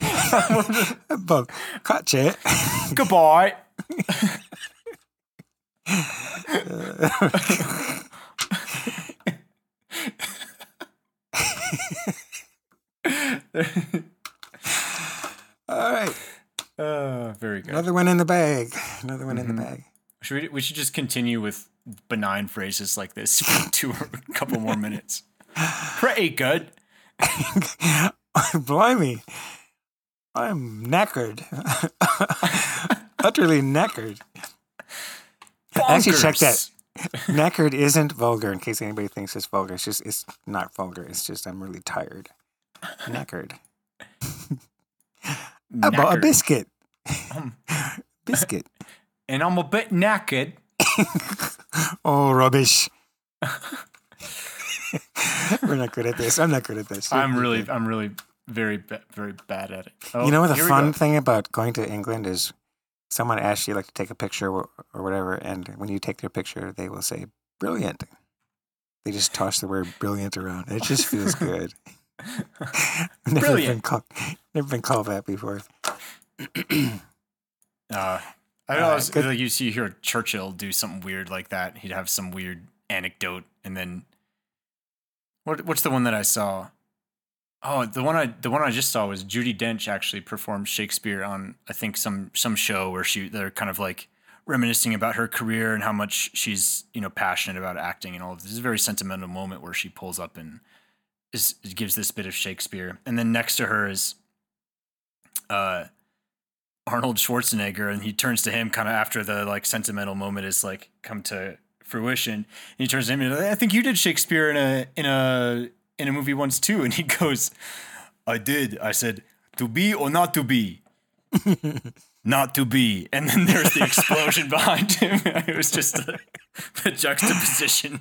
Bob catch it Goodbye. All right, uh, very good. another one in the bag. Another one in Mhm. the bag. Should we, we should just continue with benign phrases like this for two or a couple more minutes. Pretty good. Blimey, I'm knackered. Utterly knackered. Actually, check that. Bonkers. Knackered isn't vulgar. In case anybody thinks it's vulgar, it's just it's not vulgar. It's just I'm really tired. Knackered. About a biscuit. Um, Biscuit. and I'm a bit knackered. Oh, rubbish. We're not good at this. I'm not good at this. I'm really, good. I'm really very, very bad at it. Oh, you know what the fun thing about going to England is someone asks you like to take a picture or, or whatever, and when you take their picture, they will say brilliant. They just toss the word brilliant around. It just feels good. never been Brilliant. called never been called that before. Uh, I Uh, know. it's good- like you see hear Churchill do something weird like that. He'd have some weird anecdote, and then what? What's the one that I saw? Oh, the one I the one I just saw was Judi Dench actually performed Shakespeare on I think some some show where she they're kind of like reminiscing about her career and how much she's you know passionate about acting and all of this. This is a very sentimental moment where she pulls up and is gives this bit of Shakespeare, and then next to her is uh Arnold Schwarzenegger, and he turns to him kind of after the like sentimental moment is like come to fruition. And he turns to him and I think you did Shakespeare in a in a in a movie once too, and he goes, "I did." I said, "To be or not to be." not to be, and then there's the explosion behind him. It was just the, the juxtaposition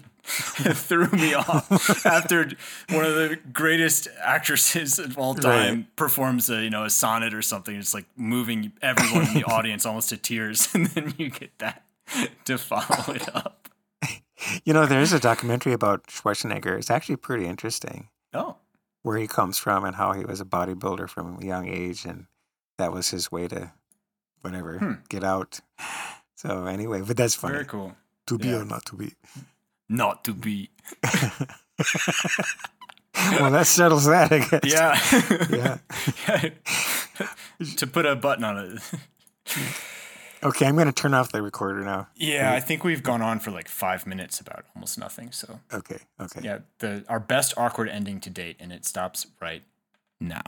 that threw me off after one of the greatest actresses of all time Right. performs a you know a sonnet or something. It's like moving everyone in the audience almost to tears, and then you get that to follow it up. You know, there is a documentary about Schwarzenegger. It's actually pretty interesting Oh, where he comes from and how he was a bodybuilder from a young age, and that was his way to whatever Hmm. get out. So anyway, but that's funny. very cool. To be Yeah. or not to be. Not to be. well, that settles that, I guess. Yeah. Yeah. to put a button on it. Okay, I'm going to turn off the recorder now. Yeah, I think we've gone on for like five minutes about almost nothing. So Okay, okay. yeah, the our best awkward ending to date, and it stops right now.